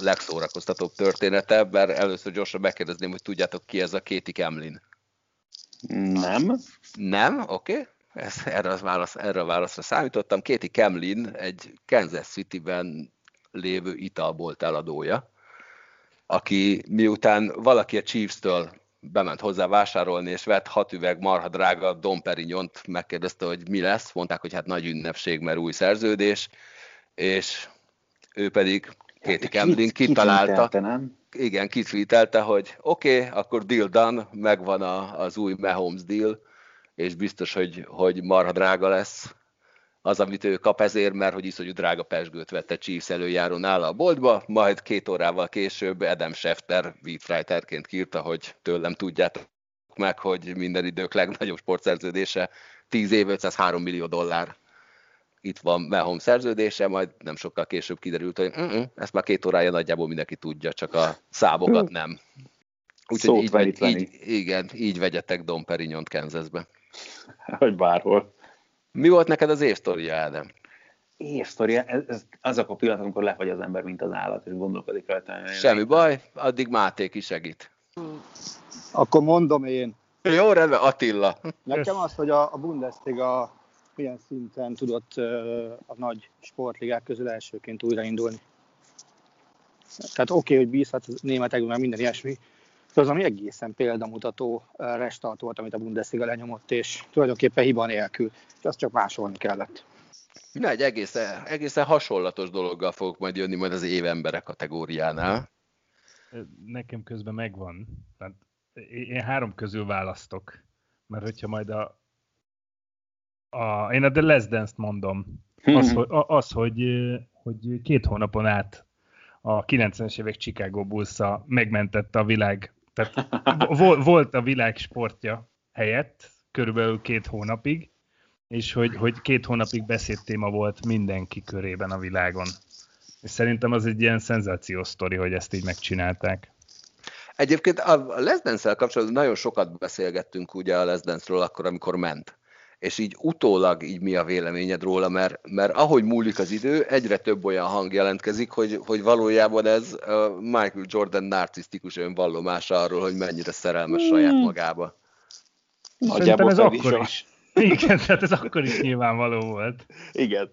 legszórakoztatóbb története, bár először gyorsan megkérdezném, hogy tudjátok ki ez a Kéti Kemlin. Nem. Nem? Oké. Okay. Ez, erre, az válasz, erre a válaszra számítottam. Kéti Kemlin egy Kansas City-ben lévő italbolt eladója, aki miután valaki a Chiefs-től bement hozzá vásárolni, és vett hat üveg marha drága Dom Perignont, megkérdezte, hogy mi lesz, mondták, hogy hát nagy ünnepség, mert új szerződés, és ő pedig Kéti Kemlin kitalálta, nem? igen, kitvítelte, hogy oké, okay, akkor deal done, megvan a, az új Mahomes deal, és biztos, hogy, hogy marha drága lesz az, amit ő kap ezért, mert hogy iszonyú drága pesgőt vette Chiefs előjáró nála a boltba, majd két órával később Adam Schefter beatwriterként kírta, hogy tőlem tudjátok meg, hogy minden idők legnagyobb sportszerződése 10 év 503 millió dollár. Itt van Mahomes szerződése, majd nem sokkal később kiderült, hogy uh-uh, ezt már két órája nagyjából mindenki tudja, csak a számokat nem. Úgyhogy így, vegy, így, igen, így vegyetek Dom Perignont Kansasbe. Hogy bárhol. Mi volt neked az évsztoria, Ádám? Évsztoria? Ez, ez azok a pillanatok, amikor lefagy az ember, mint az állat, és gondolkodik rajta. Semmi baj, addig Máté segít. Akkor mondom én. Jó, rendben, Attila. Nekem az, hogy a, a Bundesliga milyen szinten tudott a nagy sportligák közül elsőként újraindulni. Tehát oké, okay, hogy bízhat németekben, mert minden ilyesmi, de az, ami egészen példamutató restart volt, amit a Bundesliga lenyomott, és tulajdonképpen hiba nélkül, és azt csak másolni kellett. Na, egy egészen, egészen hasonlatos dologgal fogok majd jönni majd az évemberek kategóriánál. Nekem közben megvan. Tehát én három közül választok, mert hogyha majd a, a én a The Last Dance-t mondom, az, hogy, az hogy, hogy két hónapon át a 90-es évek Chicago bulls megmentette a világ tehát volt a világ sportja helyett, körülbelül két hónapig, és hogy, hogy két hónapig beszédtéma volt mindenki körében a világon. És szerintem az egy ilyen szenzációs sztori, hogy ezt így megcsinálták. Egyébként a Les Dance-el kapcsolatban nagyon sokat beszélgettünk ugye a Les Dance-ről akkor, amikor ment és így utólag így mi a véleményed róla, mert, mert ahogy múlik az idő, egyre több olyan hang jelentkezik, hogy, hogy valójában ez Michael Jordan narcisztikus önvallomása arról, hogy mennyire szerelmes hmm. saját magába. Nagyjából ez akkor is. Igen, tehát ez akkor is nyilvánvaló volt. Igen.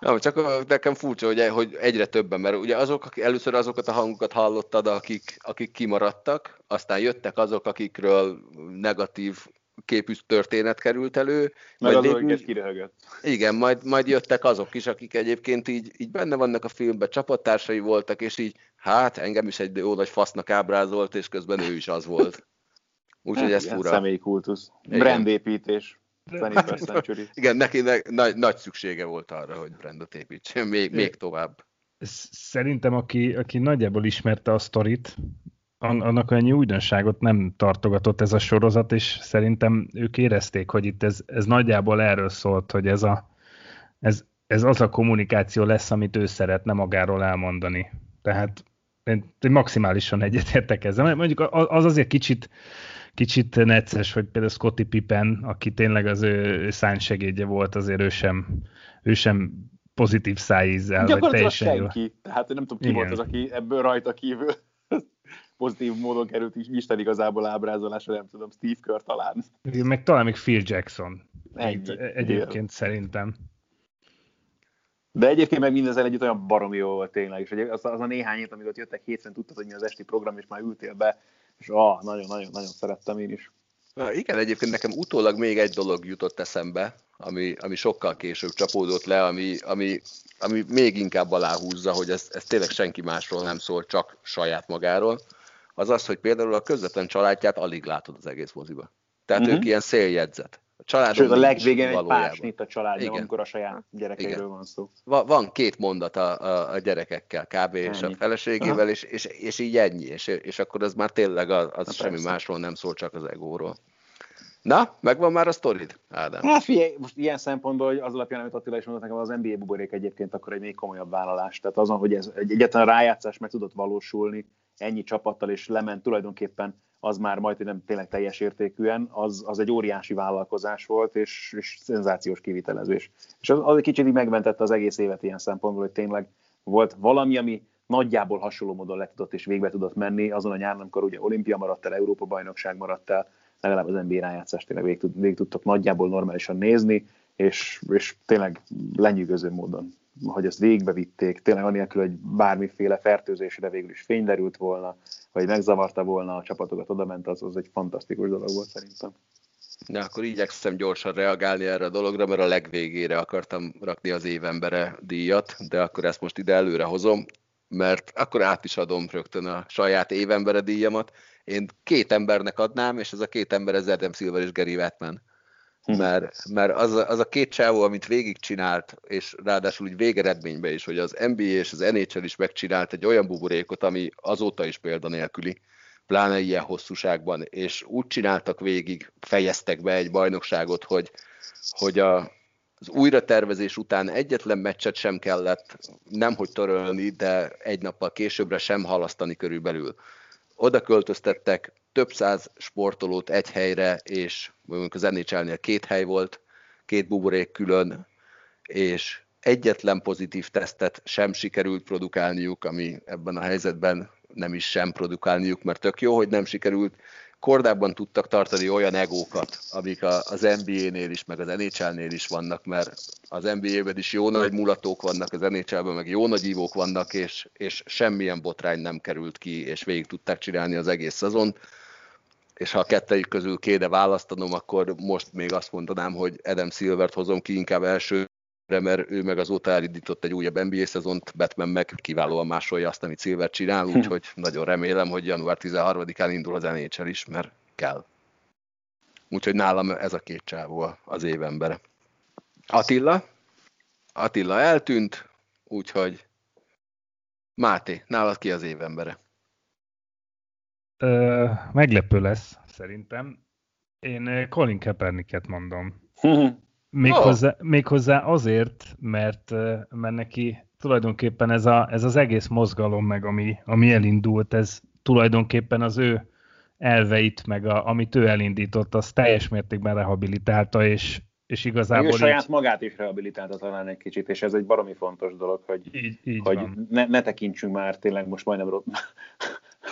Ja, csak nekem furcsa, hogy, hogy egyre többen, mert ugye azok, akik először azokat a hangokat hallottad, akik, akik kimaradtak, aztán jöttek azok, akikről negatív képű történet került elő. Meg az, végül, kiröhögött. Igen, majd, majd jöttek azok is, akik egyébként így, így benne vannak a filmben, csapattársai voltak, és így, hát engem is egy jó nagy fasznak ábrázolt, és közben ő is az volt. Úgyhogy ez fura. Személyi kultusz. Brandépítés. Igen, neki ne, nagy, nagy szüksége volt arra, hogy brandot építsen, még, még tovább. Szerintem, aki, aki nagyjából ismerte a sztorit, annak annyi újdonságot nem tartogatott ez a sorozat, és szerintem ők érezték, hogy itt ez, ez nagyjából erről szólt, hogy ez, a, ez, ez az a kommunikáció lesz, amit ő szeretne magáról elmondani. Tehát én maximálisan egyetértek ezzel. Mondjuk az azért kicsit, kicsit necces, hogy például Scotty Pippen, aki tényleg az ő szánysegédje volt, azért ő sem, ő sem pozitív szájízzel. Gyakorlatilag vagy teljesen senki. Jó. Tehát nem tudom, ki Igen. volt az, aki ebből rajta kívül pozitív módon került is Isten igazából ábrázolásra, nem tudom, Steve Kerr talán. Meg talán még Phil Jackson. Ennyi. Egyébként Dél. szerintem. De egyébként meg mindezzel együtt olyan baromi jó volt tényleg, és az, az a néhány hét, amikor jöttek hétfőn, tudtad, hogy mi az esti program, és már ültél be, és ah, nagyon-nagyon-nagyon szerettem én is. Na, igen, egyébként nekem utólag még egy dolog jutott eszembe, ami, ami sokkal később csapódott le, ami, ami, ami még inkább aláhúzza, hogy ez, ez tényleg senki másról nem szól, csak saját magáról az az, hogy például a közvetlen családját alig látod az egész moziba. Tehát uh-huh. ők ilyen széljegyzet. A családon Sőt, a legvégén egy pásnit a családja, Igen. amikor a saját gyerekeiről Igen. van szó. Va- van két mondat a, a, a gyerekekkel, kb. Ennyi. és a feleségével, és, és, és így ennyi, és, és akkor az már tényleg az, az semmi persze. másról nem szól, csak az egóról. Na, megvan már a sztorid, Ádám? Hát figyelj, most ilyen szempontból, hogy az alapján, amit Attila is mondott nekem, az NBA buborék egyébként akkor egy még komolyabb vállalás. Tehát azon, hogy ez egy egyetlen rájátszás meg tudott valósulni, ennyi csapattal, és lement tulajdonképpen az már majd nem tényleg teljes értékűen, az, az egy óriási vállalkozás volt, és, és szenzációs kivitelezés. És az, az egy kicsit megmentette az egész évet ilyen szempontból, hogy tényleg volt valami, ami nagyjából hasonló módon le tudott és végbe tudott menni azon a nyáron, amikor ugye olimpia maradt el, Európa-bajnokság maradt el, legalább az NBA rájátszást tényleg végig, végig tudtak nagyjából normálisan nézni, és, és tényleg lenyűgöző módon, hogy ezt végigbevitték, tényleg anélkül, hogy bármiféle fertőzésre végül is fény derült volna, vagy megzavarta volna a csapatokat, oda ment, az, az egy fantasztikus dolog volt szerintem. Na, akkor igyekszem gyorsan reagálni erre a dologra, mert a legvégére akartam rakni az évembere díjat, de akkor ezt most ide előre hozom, mert akkor át is adom rögtön a saját évembere díjamat. Én két embernek adnám, és ez a két ember ez Adam Silver és Gary Batman. Mert, mert az, a, az a két csávó, amit végigcsinált, és ráadásul úgy végeredményben is, hogy az NBA és az NHL is megcsinált egy olyan buborékot, ami azóta is példanélküli, pláne ilyen hosszúságban, és úgy csináltak végig, fejeztek be egy bajnokságot, hogy, hogy a, az újratervezés után egyetlen meccset sem kellett nemhogy törölni, de egy nappal későbbre sem halasztani körülbelül. Oda költöztettek több száz sportolót egy helyre, és mondjuk az nhl két hely volt, két buborék külön, és egyetlen pozitív tesztet sem sikerült produkálniuk, ami ebben a helyzetben nem is sem produkálniuk, mert tök jó, hogy nem sikerült. Kordában tudtak tartani olyan egókat, amik az NBA-nél is, meg az NHL-nél is vannak, mert az NBA-ben is jó nagy mulatók vannak, az NHL-ben meg jó nagy ívók vannak, és, és semmilyen botrány nem került ki, és végig tudták csinálni az egész szezont és ha a kettejük közül kéne választanom, akkor most még azt mondanám, hogy Adam Silvert hozom ki inkább első mert ő meg azóta elindított egy újabb NBA szezont, Batman meg kiválóan másolja azt, amit Silver csinál, hm. úgyhogy nagyon remélem, hogy január 13-án indul az NHL is, mert kell. Úgyhogy nálam ez a két csávó az évembere. Attila? Attila eltűnt, úgyhogy Máté, nálad ki az évembere? Ö, meglepő lesz, szerintem. Én Colin Kaepernicket mondom. Méghozzá, oh. méghozzá azért, mert, mert neki tulajdonképpen ez, a, ez az egész mozgalom, meg ami, ami elindult, ez tulajdonképpen az ő elveit, meg a, amit ő elindított, az teljes mértékben rehabilitálta, és, és igazából... Ő saját így... magát is rehabilitálta talán egy kicsit, és ez egy baromi fontos dolog, hogy, így, így hogy ne, ne tekintsünk már tényleg most majdnem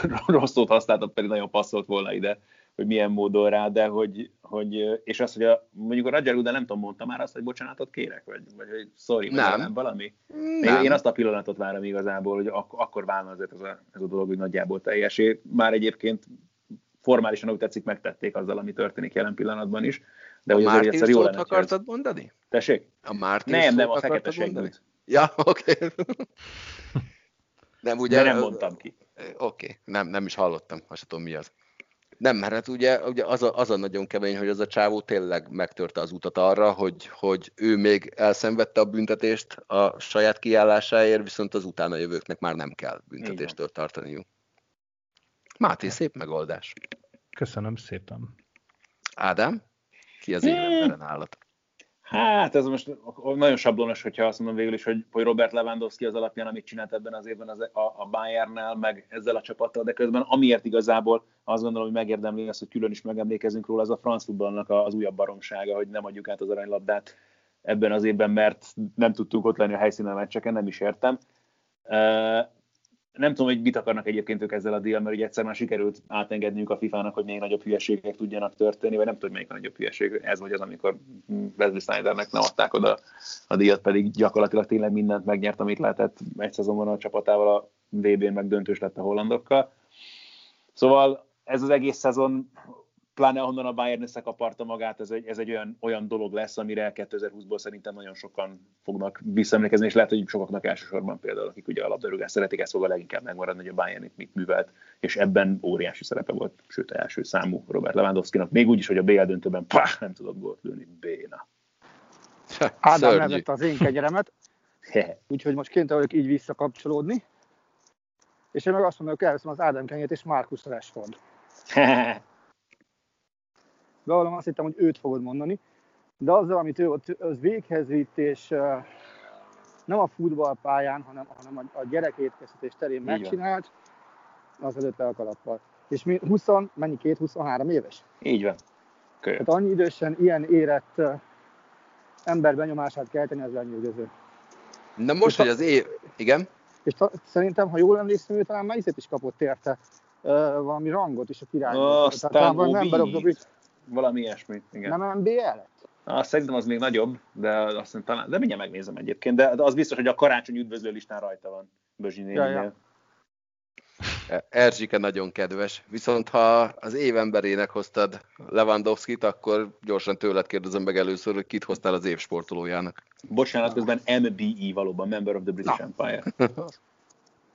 rossz szót használtam, pedig nagyon passzolt volna ide, hogy milyen módon rá, de hogy, hogy és az, hogy a, mondjuk a Roger Goodell nem tudom, mondta már azt, hogy bocsánatot kérek, vagy, vagy hogy sorry, nem. nem valami. Nem. Én azt a pillanatot várom igazából, hogy ak- akkor válna azért ez a, ez a dolog, hogy nagyjából teljesé. Már egyébként formálisan, úgy tetszik, megtették azzal, ami történik jelen pillanatban is. De a hogy azért egyszer jó lenne. akartad ez... mondani? Tessék? A Mártin Nem, nem, a fekete. Ja, oké. Okay. nem, ugye, de nem mondtam ki. Oké, okay. nem, nem is hallottam, azt tudom mi az. Nem, mert hát ugye, ugye az, a, az a nagyon kemény, hogy az a csávó tényleg megtörte az utat arra, hogy, hogy ő még elszenvedte a büntetést a saját kiállásáért, viszont az utána jövőknek már nem kell büntetéstől tartaniuk. Máté, szép megoldás. Köszönöm szépen. Ádám, ki az életben állat? Hát ez most nagyon sablonos, hogyha azt mondom végül is, hogy, hogy Robert Lewandowski az alapján, amit csinált ebben az évben az, a, a Bayernnel, meg ezzel a csapattal, de közben amiért igazából azt gondolom, hogy megérdemli azt, hogy külön is megemlékezünk róla, az a franc futballnak az újabb baromsága, hogy nem adjuk át az aranylabdát ebben az évben, mert nem tudtunk ott lenni a helyszínen a meccseken, nem is értem nem tudom, hogy mit akarnak egyébként ők ezzel a díjjal, mert ugye egyszer már sikerült átengedniük a FIFA-nak, hogy még nagyobb hülyeségek tudjanak történni, vagy nem tudom, melyik a nagyobb hülyeség. Ez vagy az, amikor Wesley Snydernek nem adták oda a díjat, pedig gyakorlatilag tényleg mindent megnyert, amit lehetett egy szezonban a csapatával, a VB-n meg döntős lett a hollandokkal. Szóval ez az egész szezon pláne ahonnan a Bayern összekaparta magát, ez egy, ez egy olyan, olyan dolog lesz, amire 2020-ból szerintem nagyon sokan fognak visszaemlékezni, és lehet, hogy sokaknak elsősorban például, akik ugye a labdarúgást szeretik, ez fog a leginkább megmaradni, hogy a Bayern itt mit művelt, és ebben óriási szerepe volt, sőt első számú Robert Lewandowski-nak, még úgy is, hogy a BL döntőben pá, nem tudott gólt lőni, béna. Ádám nevette az én kegyeremet, úgyhogy most kénytelen vagyok így visszakapcsolódni, és én meg azt mondom, hogy elveszem az Ádám kenyét és Marcus Rashford. bevallom azt hittem, hogy őt fogod mondani, de azzal, amit ő ott az véghez vitt, és nem a futballpályán, hanem, hanem a, a gyerekétkeztetés terén Így megcsinált, az előtt a kalappal. És mi 20, mennyi két, 23 éves? Így van. Kölyök. Tehát annyi idősen ilyen érett ember benyomását kelteni, az lenyűgöző. Na most, és hogy az év... Igen? És ta, szerintem, ha jól emlékszem, ő talán már is kapott érte valami rangot is a király. Member of the Brit. Valami ilyesmi, igen. Nem NBL? Ah, szerintem az még nagyobb, de azt mondom, talán, de mindjárt megnézem egyébként, de, de az biztos, hogy a karácsony üdvözlő listán rajta van Bözsinél. Ja, ja. Erzsike nagyon kedves, viszont ha az évemberének hoztad Lewandowski-t, akkor gyorsan tőled kérdezem meg először, hogy kit hoztál az év sportolójának. Bocsánat, közben MBE valóban, Member of the British Na. Empire.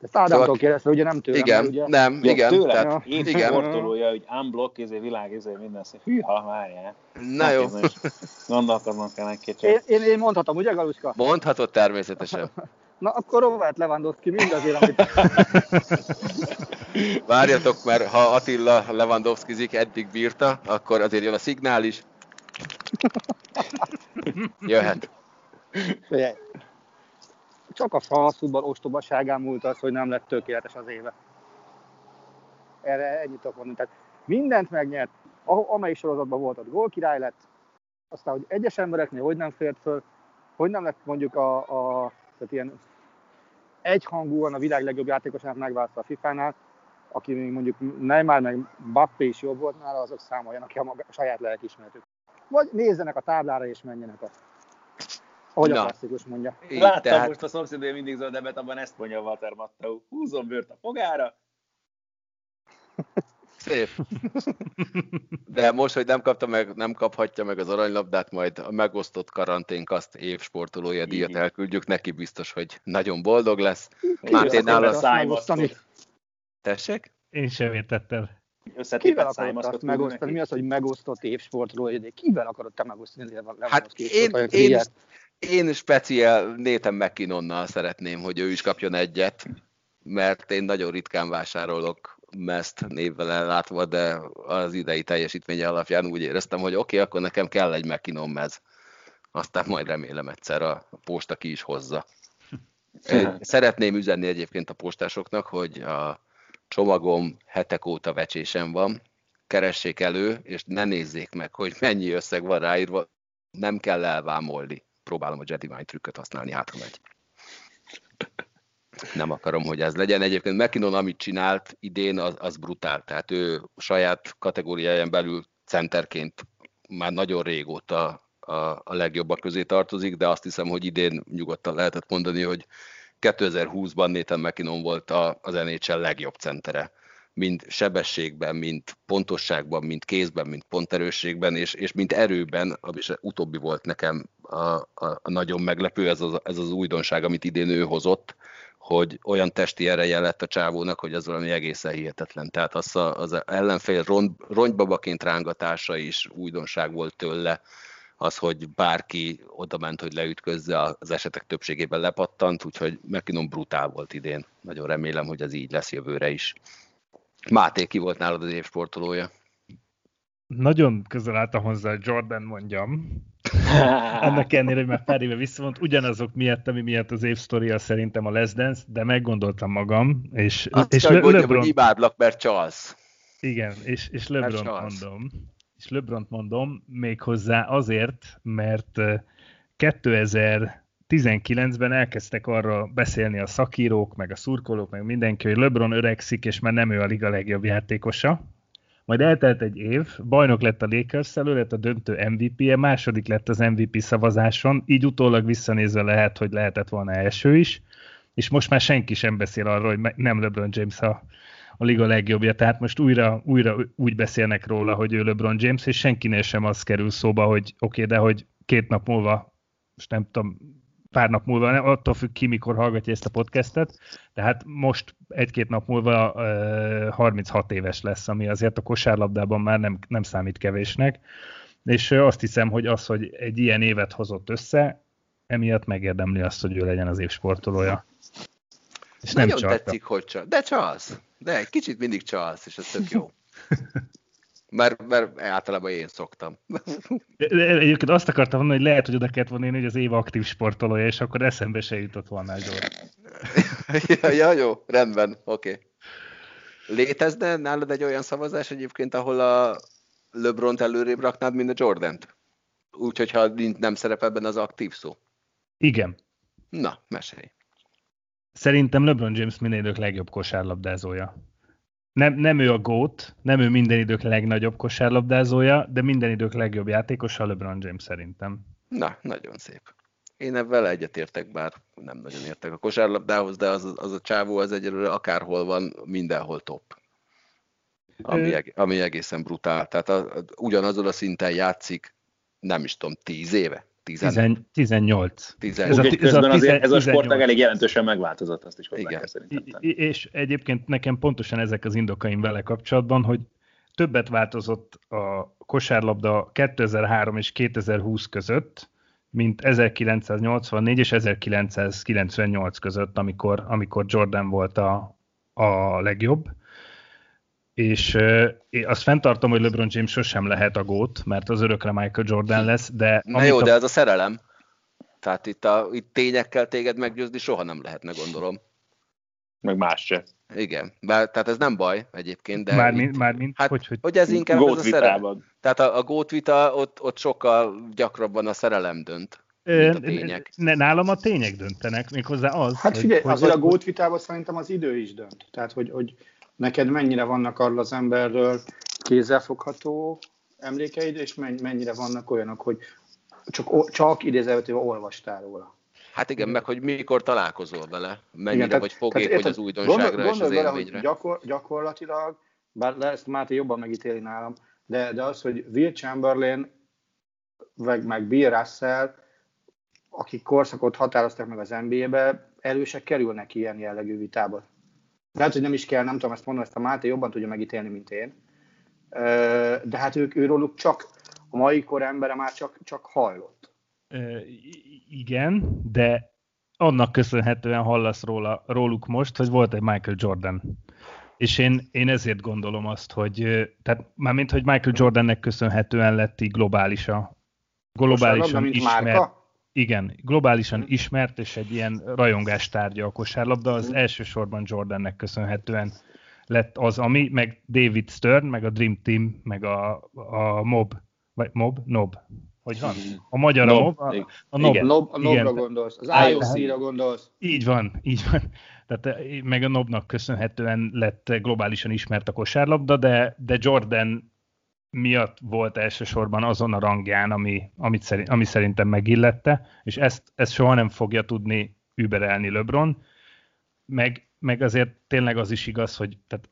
Ezt Ádámtól szóval... kérdezve, ugye nem tőlem. Igen, ugye? nem, Jó, igen. Tőle, tehát, én igen. sportolója, hogy unblock, ezé, világ, ezé, minden szép. Hűha, várjál. Na jó. Gondolkodnom kell egy kicsit. Én, én, én mondhatom, ugye, Galuska? Mondhatod természetesen. Na, akkor Robert Lewandowski mindazért, amit... Várjatok, mert ha Attila Lewandowskizik eddig bírta, akkor azért jön a szignál is. Jöhet. Figyelj. Csak a falszúban ostobaságán múlt az, hogy nem lett tökéletes az éve. Erre ennyit tudok mondani. Tehát mindent megnyert, amelyik sorozatban volt, ott gólkirály lett, aztán, hogy egyes embereknél hogy nem fért föl, hogy nem lett mondjuk a, a tehát ilyen egyhangúan a világ legjobb játékosának megválasztva a FIFA-nál, aki még mondjuk Neymar meg Bappé is jobb volt nála, azok számoljanak ki a, maga, a saját lelkismeretük. Vagy nézzenek a táblára és menjenek a ahogy Na. a klasszikus mondja. Így, Láttam tehát... most a szomszédő mindig zöldebbet, abban ezt mondja a Walter Mattau. Húzom bőrt a fogára. Szép. De most, hogy nem kapta meg, nem kaphatja meg az aranylabdát, majd a megosztott karanténk azt évsportolója díjat elküldjük neki, biztos, hogy nagyon boldog lesz. Máté nála szájmasztani. Tessék? Én sem értettem. Kivel akarod azt megosztani? Mi az, hogy megosztott évsportról? De kivel akarod te megosztani? Hát én, én, én speciál Nathan McKinnonnal szeretném, hogy ő is kapjon egyet, mert én nagyon ritkán vásárolok meszt névvel ellátva, de az idei teljesítménye alapján úgy éreztem, hogy oké, okay, akkor nekem kell egy McKinnon mez. Aztán majd remélem egyszer a posta ki is hozza. Szeretném üzenni egyébként a postásoknak, hogy a csomagom hetek óta vecsésem van, keressék elő, és ne nézzék meg, hogy mennyi összeg van ráírva, nem kell elvámolni. Próbálom a Jedi Mind trükköt használni, hát ha megy. Nem akarom, hogy ez legyen. Egyébként McKinnon, amit csinált idén, az, az brutál. Tehát ő saját kategóriáján belül centerként már nagyon régóta a, a legjobbak közé tartozik, de azt hiszem, hogy idén nyugodtan lehetett mondani, hogy 2020-ban Nathan McKinnon volt a, az NHL legjobb centere, mind sebességben, mind pontosságban, mind kézben, mind ponterősségben, és, és mind erőben, ami utóbbi volt nekem a, a, a nagyon meglepő, ez az, ez az újdonság, amit idén ő hozott, hogy olyan testi ereje lett a csávónak, hogy az valami egészen hihetetlen. Tehát az, a, az ellenfél ront, rongybabaként rángatása is újdonság volt tőle, az, hogy bárki oda ment, hogy leütközze, az esetek többségében lepattant, úgyhogy McKinnon brutál volt idén. Nagyon remélem, hogy ez így lesz jövőre is. Máté, ki volt nálad az évsportolója? Nagyon közel álltam hozzá, Jordan mondjam. Annak ellenére, hogy már pár éve visszavont, ugyanazok miatt, ami miatt az évsztoria szerintem a Les Dance, de meggondoltam magam, és, Azt és kell, Le- mondjam, Lebron... hogy imádlak, mert csalsz. Igen, és, és LeBron mondom és LeBron mondom, méghozzá azért, mert 2019-ben elkezdtek arra beszélni a szakírók, meg a szurkolók, meg mindenki, hogy LeBron öregszik, és már nem ő a liga legjobb játékosa. Majd eltelt egy év, bajnok lett a lakers elő lett a döntő MVP-je, második lett az MVP szavazáson, így utólag visszanézve lehet, hogy lehetett volna első is, és most már senki sem beszél arról, hogy nem LeBron James a a liga legjobbja, tehát most újra, újra úgy beszélnek róla, hogy ő LeBron James, és senkinél sem az kerül szóba, hogy oké, okay, de hogy két nap múlva, most nem tudom, pár nap múlva, nem, attól függ ki, mikor hallgatja ezt a podcastet, tehát most egy-két nap múlva uh, 36 éves lesz, ami azért a kosárlabdában már nem, nem számít kevésnek, és azt hiszem, hogy az, hogy egy ilyen évet hozott össze, emiatt megérdemli azt, hogy ő legyen az év sportolója. És Nagyon nem csalta. tetszik, hogy csak. De csalsz. De egy kicsit mindig csalsz, és ez tök jó. Mert, mert általában én szoktam. De, de egyébként azt akartam mondani, hogy lehet, hogy oda kellett volna hogy az év aktív sportolója, és akkor eszembe se jutott volna ja, ja, jó, rendben, oké. Okay. Létezne nálad egy olyan szavazás egyébként, ahol a LeBron-t előrébb raknád, mint a Jordan-t? Úgyhogy ha nem szerepel benne az aktív szó. Igen. Na, mesélj. Szerintem LeBron James minél legjobb kosárlabdázója. Nem, nem ő a GOAT, nem ő minden idők legnagyobb kosárlabdázója, de minden idők legjobb játékosa LeBron James szerintem. Na, nagyon szép. Én ebben egyetértek, bár nem nagyon értek a kosárlabdához, de az, az a csávó az egyelőre akárhol van, mindenhol top. Ami, eg- ami egészen brutál. Tehát a, a, ugyanazon a szinten játszik, nem is tudom, tíz éve? Tizen, 18. 18. Ez a, közben a, ez a sportág elég jelentősen megváltozott, azt is hozzá Igen. kell szerintem. És egyébként nekem pontosan ezek az indokaim vele kapcsolatban, hogy többet változott a kosárlabda 2003 és 2020 között, mint 1984 és 1998 között, amikor, amikor Jordan volt a, a legjobb. És én azt fenntartom, hogy LeBron James sosem lehet a gót, mert az örökre Michael Jordan lesz, de... Na jó, a... de ez a szerelem. Tehát itt, a, itt tényekkel téged meggyőzni soha nem lehetne, gondolom. Meg más se. Igen, Bár, tehát ez nem baj egyébként, de... Mármint, mármint hát, hogy, hogy... hogy ez inkább ez a szerelem. Tehát a, a gót vita, ott, ott sokkal gyakrabban a szerelem dönt. mint a tények. Ne, nálam a tények döntenek, méghozzá az. Hát figyelj, hogy, azért hogy, a gót vitában szerintem az idő is dönt. Tehát, hogy, hogy neked mennyire vannak arról az emberről kézzelfogható emlékeid, és mennyire vannak olyanok, hogy csak, csak idézelőtően olvastál róla. Hát igen, meg hogy mikor találkozol vele, mennyire Igen, tehát- vagy fogékony tehát az újdonságra gondol, és az élményre. Gyakor, gyakorlatilag, bár ezt Máté jobban megítéli nálam, de, de az, hogy Will Chamberlain, meg, meg Bill Russell, akik korszakot határoztak meg az NBA-be, elősek kerülnek ilyen jellegű vitába. Lehet, hogy nem is kell, nem tudom ezt mondani, ezt a Máté jobban tudja megítélni, mint én. De hát ők, őróluk csak, a mai kor embere már csak, csak hallott. Igen, de annak köszönhetően hallasz róla, róluk most, hogy volt egy Michael Jordan. És én, én ezért gondolom azt, hogy, tehát mármint, hogy Michael Jordannek köszönhetően lett így globális a, globálisan ismert, márka? Igen, globálisan ismert, és egy ilyen rajongás tárgya a kosárlabda, az Mhm. elsősorban Jordannek köszönhetően lett az, ami, meg David Stern, meg a Dream Team, meg a, a Mob, vagy Mob? Nob. Hogy van? A magyar a Nob, Mob? A, a Nob. Igen. Nob, a Igen. Nobra gondolsz, az IOC-ra gondolsz. Így van, így van. Tehát eh, meg a Nobnak köszönhetően lett globálisan ismert a kosárlabda, de, de Jordan miatt volt elsősorban azon a rangján, ami, amit szerint, ami szerintem megillette, és ezt, ezt soha nem fogja tudni überelni LeBron, meg, meg azért tényleg az is igaz, hogy tehát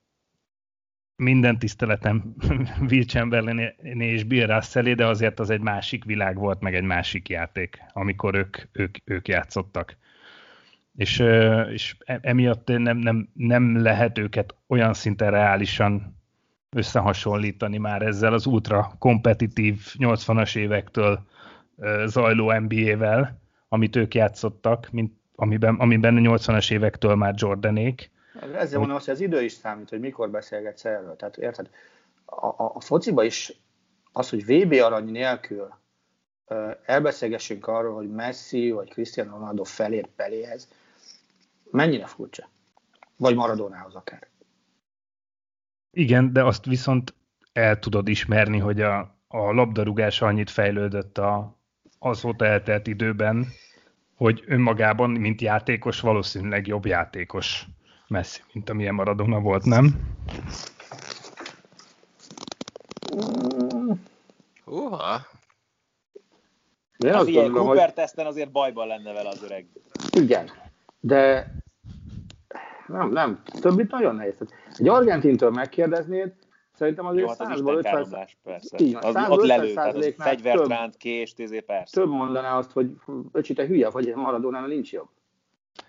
minden tiszteletem Will Chamberlain és Bill Russell de azért az egy másik világ volt, meg egy másik játék, amikor ők, ők, ők játszottak. És, és e- emiatt nem, nem, nem lehet őket olyan szinten reálisan összehasonlítani már ezzel az ultra kompetitív 80-as évektől zajló NBA-vel, amit ők játszottak, mint amiben, amiben a 80-as évektől már Jordanék. Ezzel mondom azt, hogy az idő is számít, hogy mikor beszélgetsz erről. Tehát érted? A, a, a fociba is az, hogy VB arany nélkül elbeszélgessünk arról, hogy Messi vagy Cristiano Ronaldo felért Peléhez, mennyire furcsa? Vagy Maradonához akár. Igen, de azt viszont el tudod ismerni, hogy a, a labdarúgás annyit fejlődött a, azóta eltelt időben, hogy önmagában, mint játékos, valószínűleg jobb játékos Messi, mint amilyen Maradona volt, nem? Uha, De Az ilyen Cooper hogy teszten azért bajban lenne vele az öreg. igen, de nem, nem, többit nagyon nehéz. Egy argentintől megkérdeznéd, szerintem azért Jó, hát az 100-ból Isten 500 káromlás, persze. Így van, az, 100 ott 500 lelő, tehát az fegyvert több. ránt, kést, ezért persze. több mondaná azt, hogy öcsi, te hülye vagy, Maradona nincs jobb.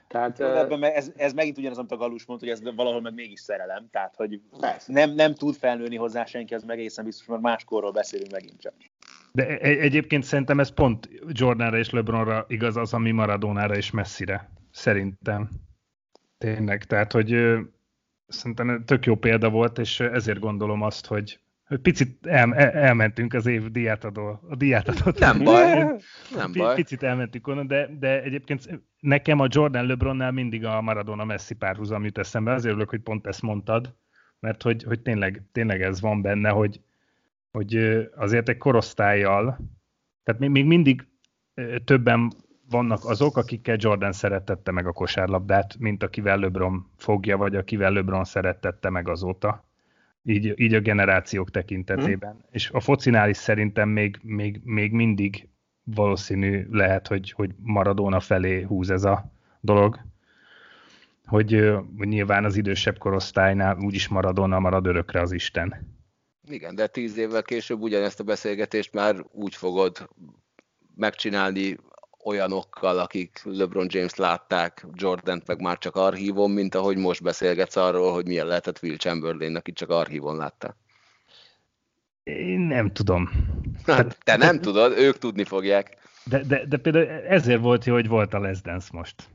Tehát, Jó, ebben ez, ez megint ugyanaz, amit a Galus mondta, hogy ez valahol meg mégis szerelem, tehát hogy Persze. nem, nem tud felnőni hozzá senki, az meg egészen biztos, mert máskorról beszélünk megint csak. De egy- egyébként szerintem ez pont Jordanra és LeBronra igaz az, ami Maradonára és Messire. Szerintem. Tényleg. Tehát, hogy szerintem tök jó példa volt, és ezért gondolom azt, hogy picit el, el, elmentünk az év diátadó, a diátadót. nem baj, nem baj. Picit elmentünk onnan, de, de egyébként nekem a Jordan LeBronnál mindig a Maradona Messi párhuzam jut eszembe. Azért örülök, hogy pont ezt mondtad, mert hogy, hogy tényleg, tényleg ez van benne, hogy, hogy azért egy korosztályjal, tehát még, mindig többen vannak azok, akikkel Jordan szeretette meg a kosárlabdát, mint akivel LeBron fogja, vagy akivel LeBron szeretette meg azóta. Így, így a generációk tekintetében. Hmm. És a focinál is szerintem még, még, még mindig valószínű lehet, hogy, hogy Maradona felé húz ez a dolog. Hogy, hogy nyilván az idősebb korosztálynál úgyis Maradona marad örökre az Isten. Igen, de tíz évvel később ugyanezt a beszélgetést már úgy fogod megcsinálni olyanokkal, akik LeBron James látták, Jordan meg már csak archívon, mint ahogy most beszélgetsz arról, hogy milyen lehetett Will Chamberlain, aki csak archívon látta. Én nem tudom. Hát, te nem tudod, ők tudni fogják. De, de, de például ezért volt jó, hogy volt a Les Dance most.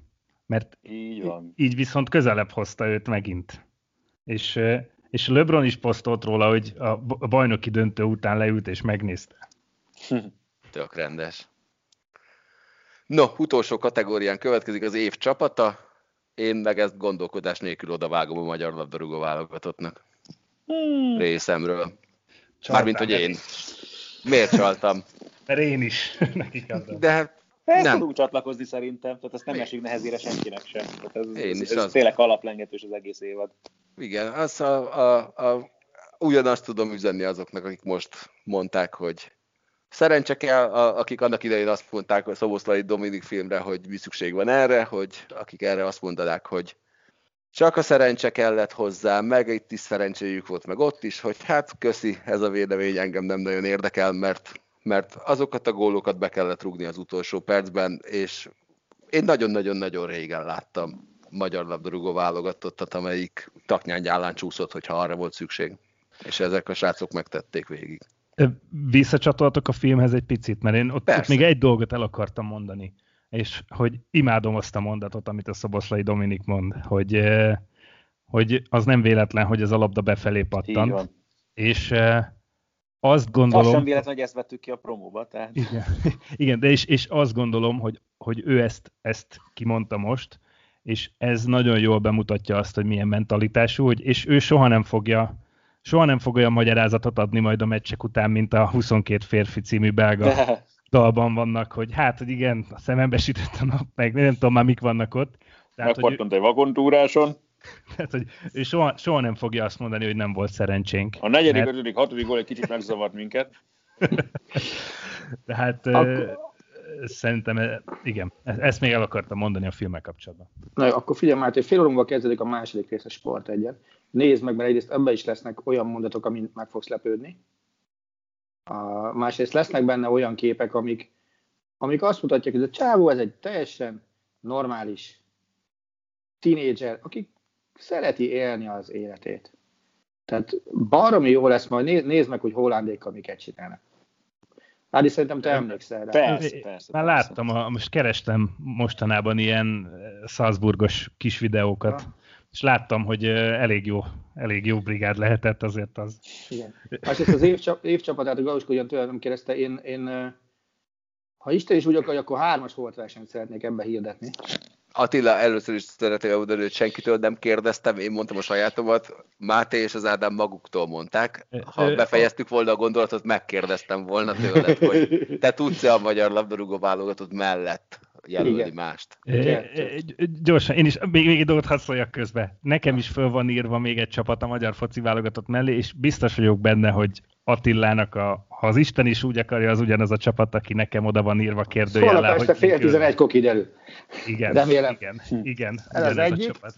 Mert így, van. így viszont közelebb hozta őt megint. És, és LeBron is posztolt róla, hogy a bajnoki döntő után leült és megnézte. Tök rendes. No, utolsó kategórián következik az év csapata. Én meg ezt gondolkodás nélkül odavágom a magyar labdarúgó válogatottnak. Hmm. Részemről. Csaltál Mármint, hogy én. Miért csaltam? Mert én is. Nekik De hát Ezt nem. tudunk csatlakozni szerintem, tehát ezt nem esik nehezére senkinek sem. Tehát ez, én is ez, ez az... tényleg alaplengetős az egész évad. Igen, az a, a, a, ugyanazt tudom üzenni azoknak, akik most mondták, hogy Szerencse kell, akik annak idején azt mondták a Szoboszlai Dominik filmre, hogy mi szükség van erre, hogy akik erre azt mondanák, hogy csak a szerencse kellett hozzá, meg itt is szerencséjük volt, meg ott is, hogy hát köszi, ez a vélemény engem nem nagyon érdekel, mert, mert azokat a gólokat be kellett rúgni az utolsó percben, és én nagyon-nagyon-nagyon régen láttam magyar labdarúgó válogatottat, amelyik taknyángyállán csúszott, hogyha arra volt szükség. És ezek a srácok megtették végig. Visszacsatoltok a filmhez egy picit, mert én ott, ott még egy dolgot el akartam mondani, és hogy imádom azt a mondatot, amit a Szoboszlai Dominik mond, hogy, hogy az nem véletlen, hogy ez a labda befelé pattant. És azt gondolom... Az sem véletlen, hogy ezt vettük ki a promóba. Tehát. Igen, igen de és, és azt gondolom, hogy, hogy ő ezt, ezt kimondta most, és ez nagyon jól bemutatja azt, hogy milyen mentalitású, hogy, és ő soha nem fogja soha nem fog olyan magyarázatot adni majd a meccsek után, mint a 22 férfi című belga De. dalban vannak, hogy hát, hogy igen, a szemembe sütött a nap, meg nem tudom már mik vannak ott. Tehát, Megpattant egy vagontúráson. Tehát, hogy ő soha, soha nem fogja azt mondani, hogy nem volt szerencsénk. A negyedik, mert... ötödik, hatodik gól egy kicsit megzavart minket. Tehát akkor... szerintem, igen, ezt még el akartam mondani a filmek kapcsolatban. Na jó, akkor figyelj már, hogy fél órunkban kezdődik a második rész a sport egyen nézd meg, mert egyrészt ebben is lesznek olyan mondatok, amin meg fogsz lepődni. A, másrészt lesznek benne olyan képek, amik, amik azt mutatják, hogy a csávó ez egy teljesen normális tínédzser, aki szereti élni az életét. Tehát baromi jó lesz majd, nézd, nézd meg, hogy hollandékkal miket csinálnak. Ádi, szerintem te emlékszel rá. Persze, persze. Már persze. láttam, a, most kerestem mostanában ilyen Salzburgos kis videókat. Ha és láttam, hogy elég jó, elég jó brigád lehetett azért az. Igen. Másrészt az évcsap, évcsapatát, a Galuska ugyan tőlem nem kérdezte, én, én ha Isten is úgy akar, akkor hármas volt versenyt szeretnék ebbe hirdetni. Attila, először is szeretném elmondani, hogy senkitől nem kérdeztem, én mondtam a sajátomat, Máté és az Ádám maguktól mondták. Ha befejeztük volna a gondolatot, megkérdeztem volna tőled, hogy te tudsz-e a magyar labdarúgó válogatott mellett jelölni Igen. mást. Gyorsan, én is még, még egy dolgot hadd szóljak közbe. Nekem is föl van írva még egy csapat a magyar foci válogatott mellé, és biztos vagyok benne, hogy Attilának, a, ha az Isten is úgy akarja, az ugyanaz a csapat, aki nekem oda van írva kérdőjel. Holnap este fél tizenegy kiderül. Igen, Remélem. igen, igen. Ez az egyik. A csapat.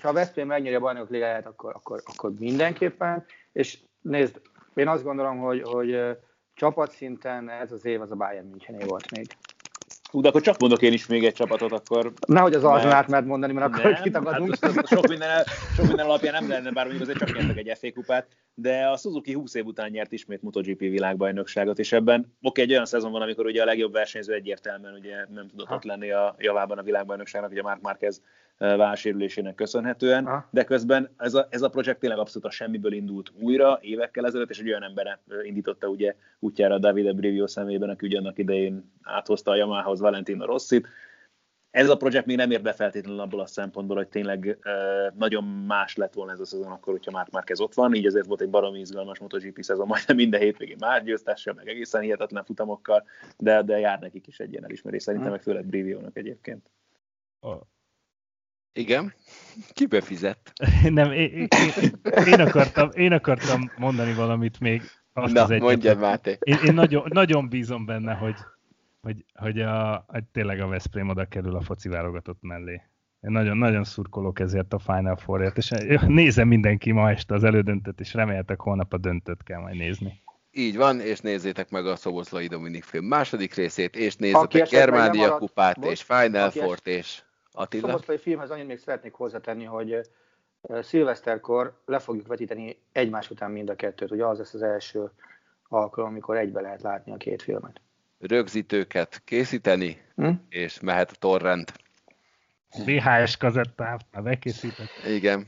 Ha a Veszprém megnyeri a bajnok ligáját, akkor, akkor, akkor mindenképpen. És nézd, én azt gondolom, hogy, hogy csapatszinten ez az év az a Bayern Münchené volt még. Hú, de akkor csak mondok én is még egy csapatot, akkor... Nehogy az Arzenát mert mondani, mert akkor nem, kitagadunk. Hát sok, minden, sok minden alapján nem lenne, bár mondjuk azért csak nyertek egy FA kupát, de a Suzuki 20 év után nyert ismét MotoGP világbajnokságot, és ebben oké, egy olyan szezon van, amikor ugye a legjobb versenyző egyértelműen ugye nem tudott ott lenni a javában a világbajnokságnak, ugye Mark Marquez válsérülésének köszönhetően, ha. de közben ez a, ez a projekt tényleg abszolút a semmiből indult újra évekkel ezelőtt, és egy olyan ember indította ugye útjára Davide Brivio szemében, aki ugyanak idején áthozta a Yamaha-hoz Valentino Rossit. ez a projekt még nem ér be feltétlenül abból a szempontból, hogy tényleg nagyon más lett volna ez a szezon akkor, hogyha már már ott van, így ezért volt egy baromi izgalmas MotoGP szezon, majdnem minden hétvégén más győztessel, meg egészen hihetetlen futamokkal, de, de jár nekik is egy ilyen elismerés, szerintem meg főleg Briviónak egyébként. Igen? Ki befizet? Nem, én, én, én, akartam, én akartam mondani valamit még. Azt Na, az mondjad, Máté. Én, én nagyon, nagyon bízom benne, hogy, hogy, hogy, a, hogy tényleg a Veszprém oda kerül a foci válogatott mellé. Én nagyon, nagyon szurkolok ezért a Final Four-ért, és nézem mindenki ma este az elődöntött, és reméltek holnap a döntött kell majd nézni. Így van, és nézzétek meg a Szoboszlai Dominik film második részét, és nézzétek Germánia kupát, most, és Final Four-t, és Attila. Szoboszlai filmhez annyit még szeretnék hozzátenni, hogy szilveszterkor le fogjuk vetíteni egymás után mind a kettőt. Ugye az lesz az első alkalom, amikor egybe lehet látni a két filmet rögzítőket készíteni, hm? és mehet a torrent. VHS kazettát már bekészített. Igen.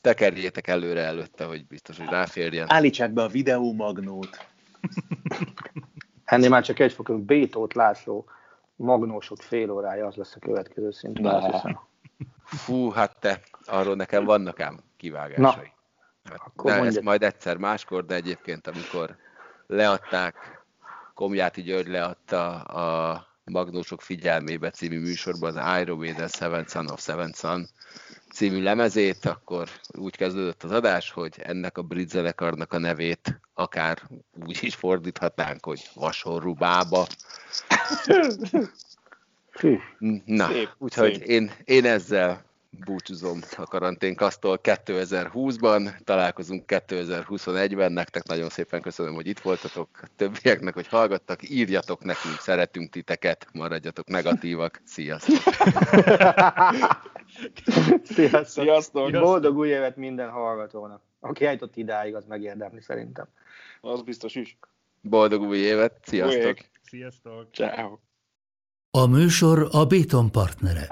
Tekerjétek előre előtte, hogy biztos, hogy ráférjen. Állítsák be a videómagnót. Ennél már csak egy fokon Bétót László magnósok fél órája, az lesz a következő szint. Fú, hát te, arról nekem vannak ám kivágásai. Na, hát, akkor de ezt majd egyszer máskor, de egyébként amikor leadták Komjáti György leadta a Magnósok figyelmébe című műsorban az Iron Maiden Seven Son of Seven Son című lemezét, akkor úgy kezdődött az adás, hogy ennek a brit zenekarnak a nevét akár úgy is fordíthatnánk, hogy Vasorrubába. Na, szép, úgyhogy szép. Én, én ezzel búcsúzom a karanténkasztól 2020-ban, találkozunk 2021-ben, nektek nagyon szépen köszönöm, hogy itt voltatok, a többieknek, hogy hallgattak, írjatok nekünk, szeretünk titeket, maradjatok negatívak, sziasztok! sziasztok! Sziasztok! Boldog új évet minden hallgatónak, aki eljutott idáig, az megérdemli szerintem. Az biztos is. Boldog új évet, sziasztok! Sziasztok! Ciao. A műsor a Béton partnere.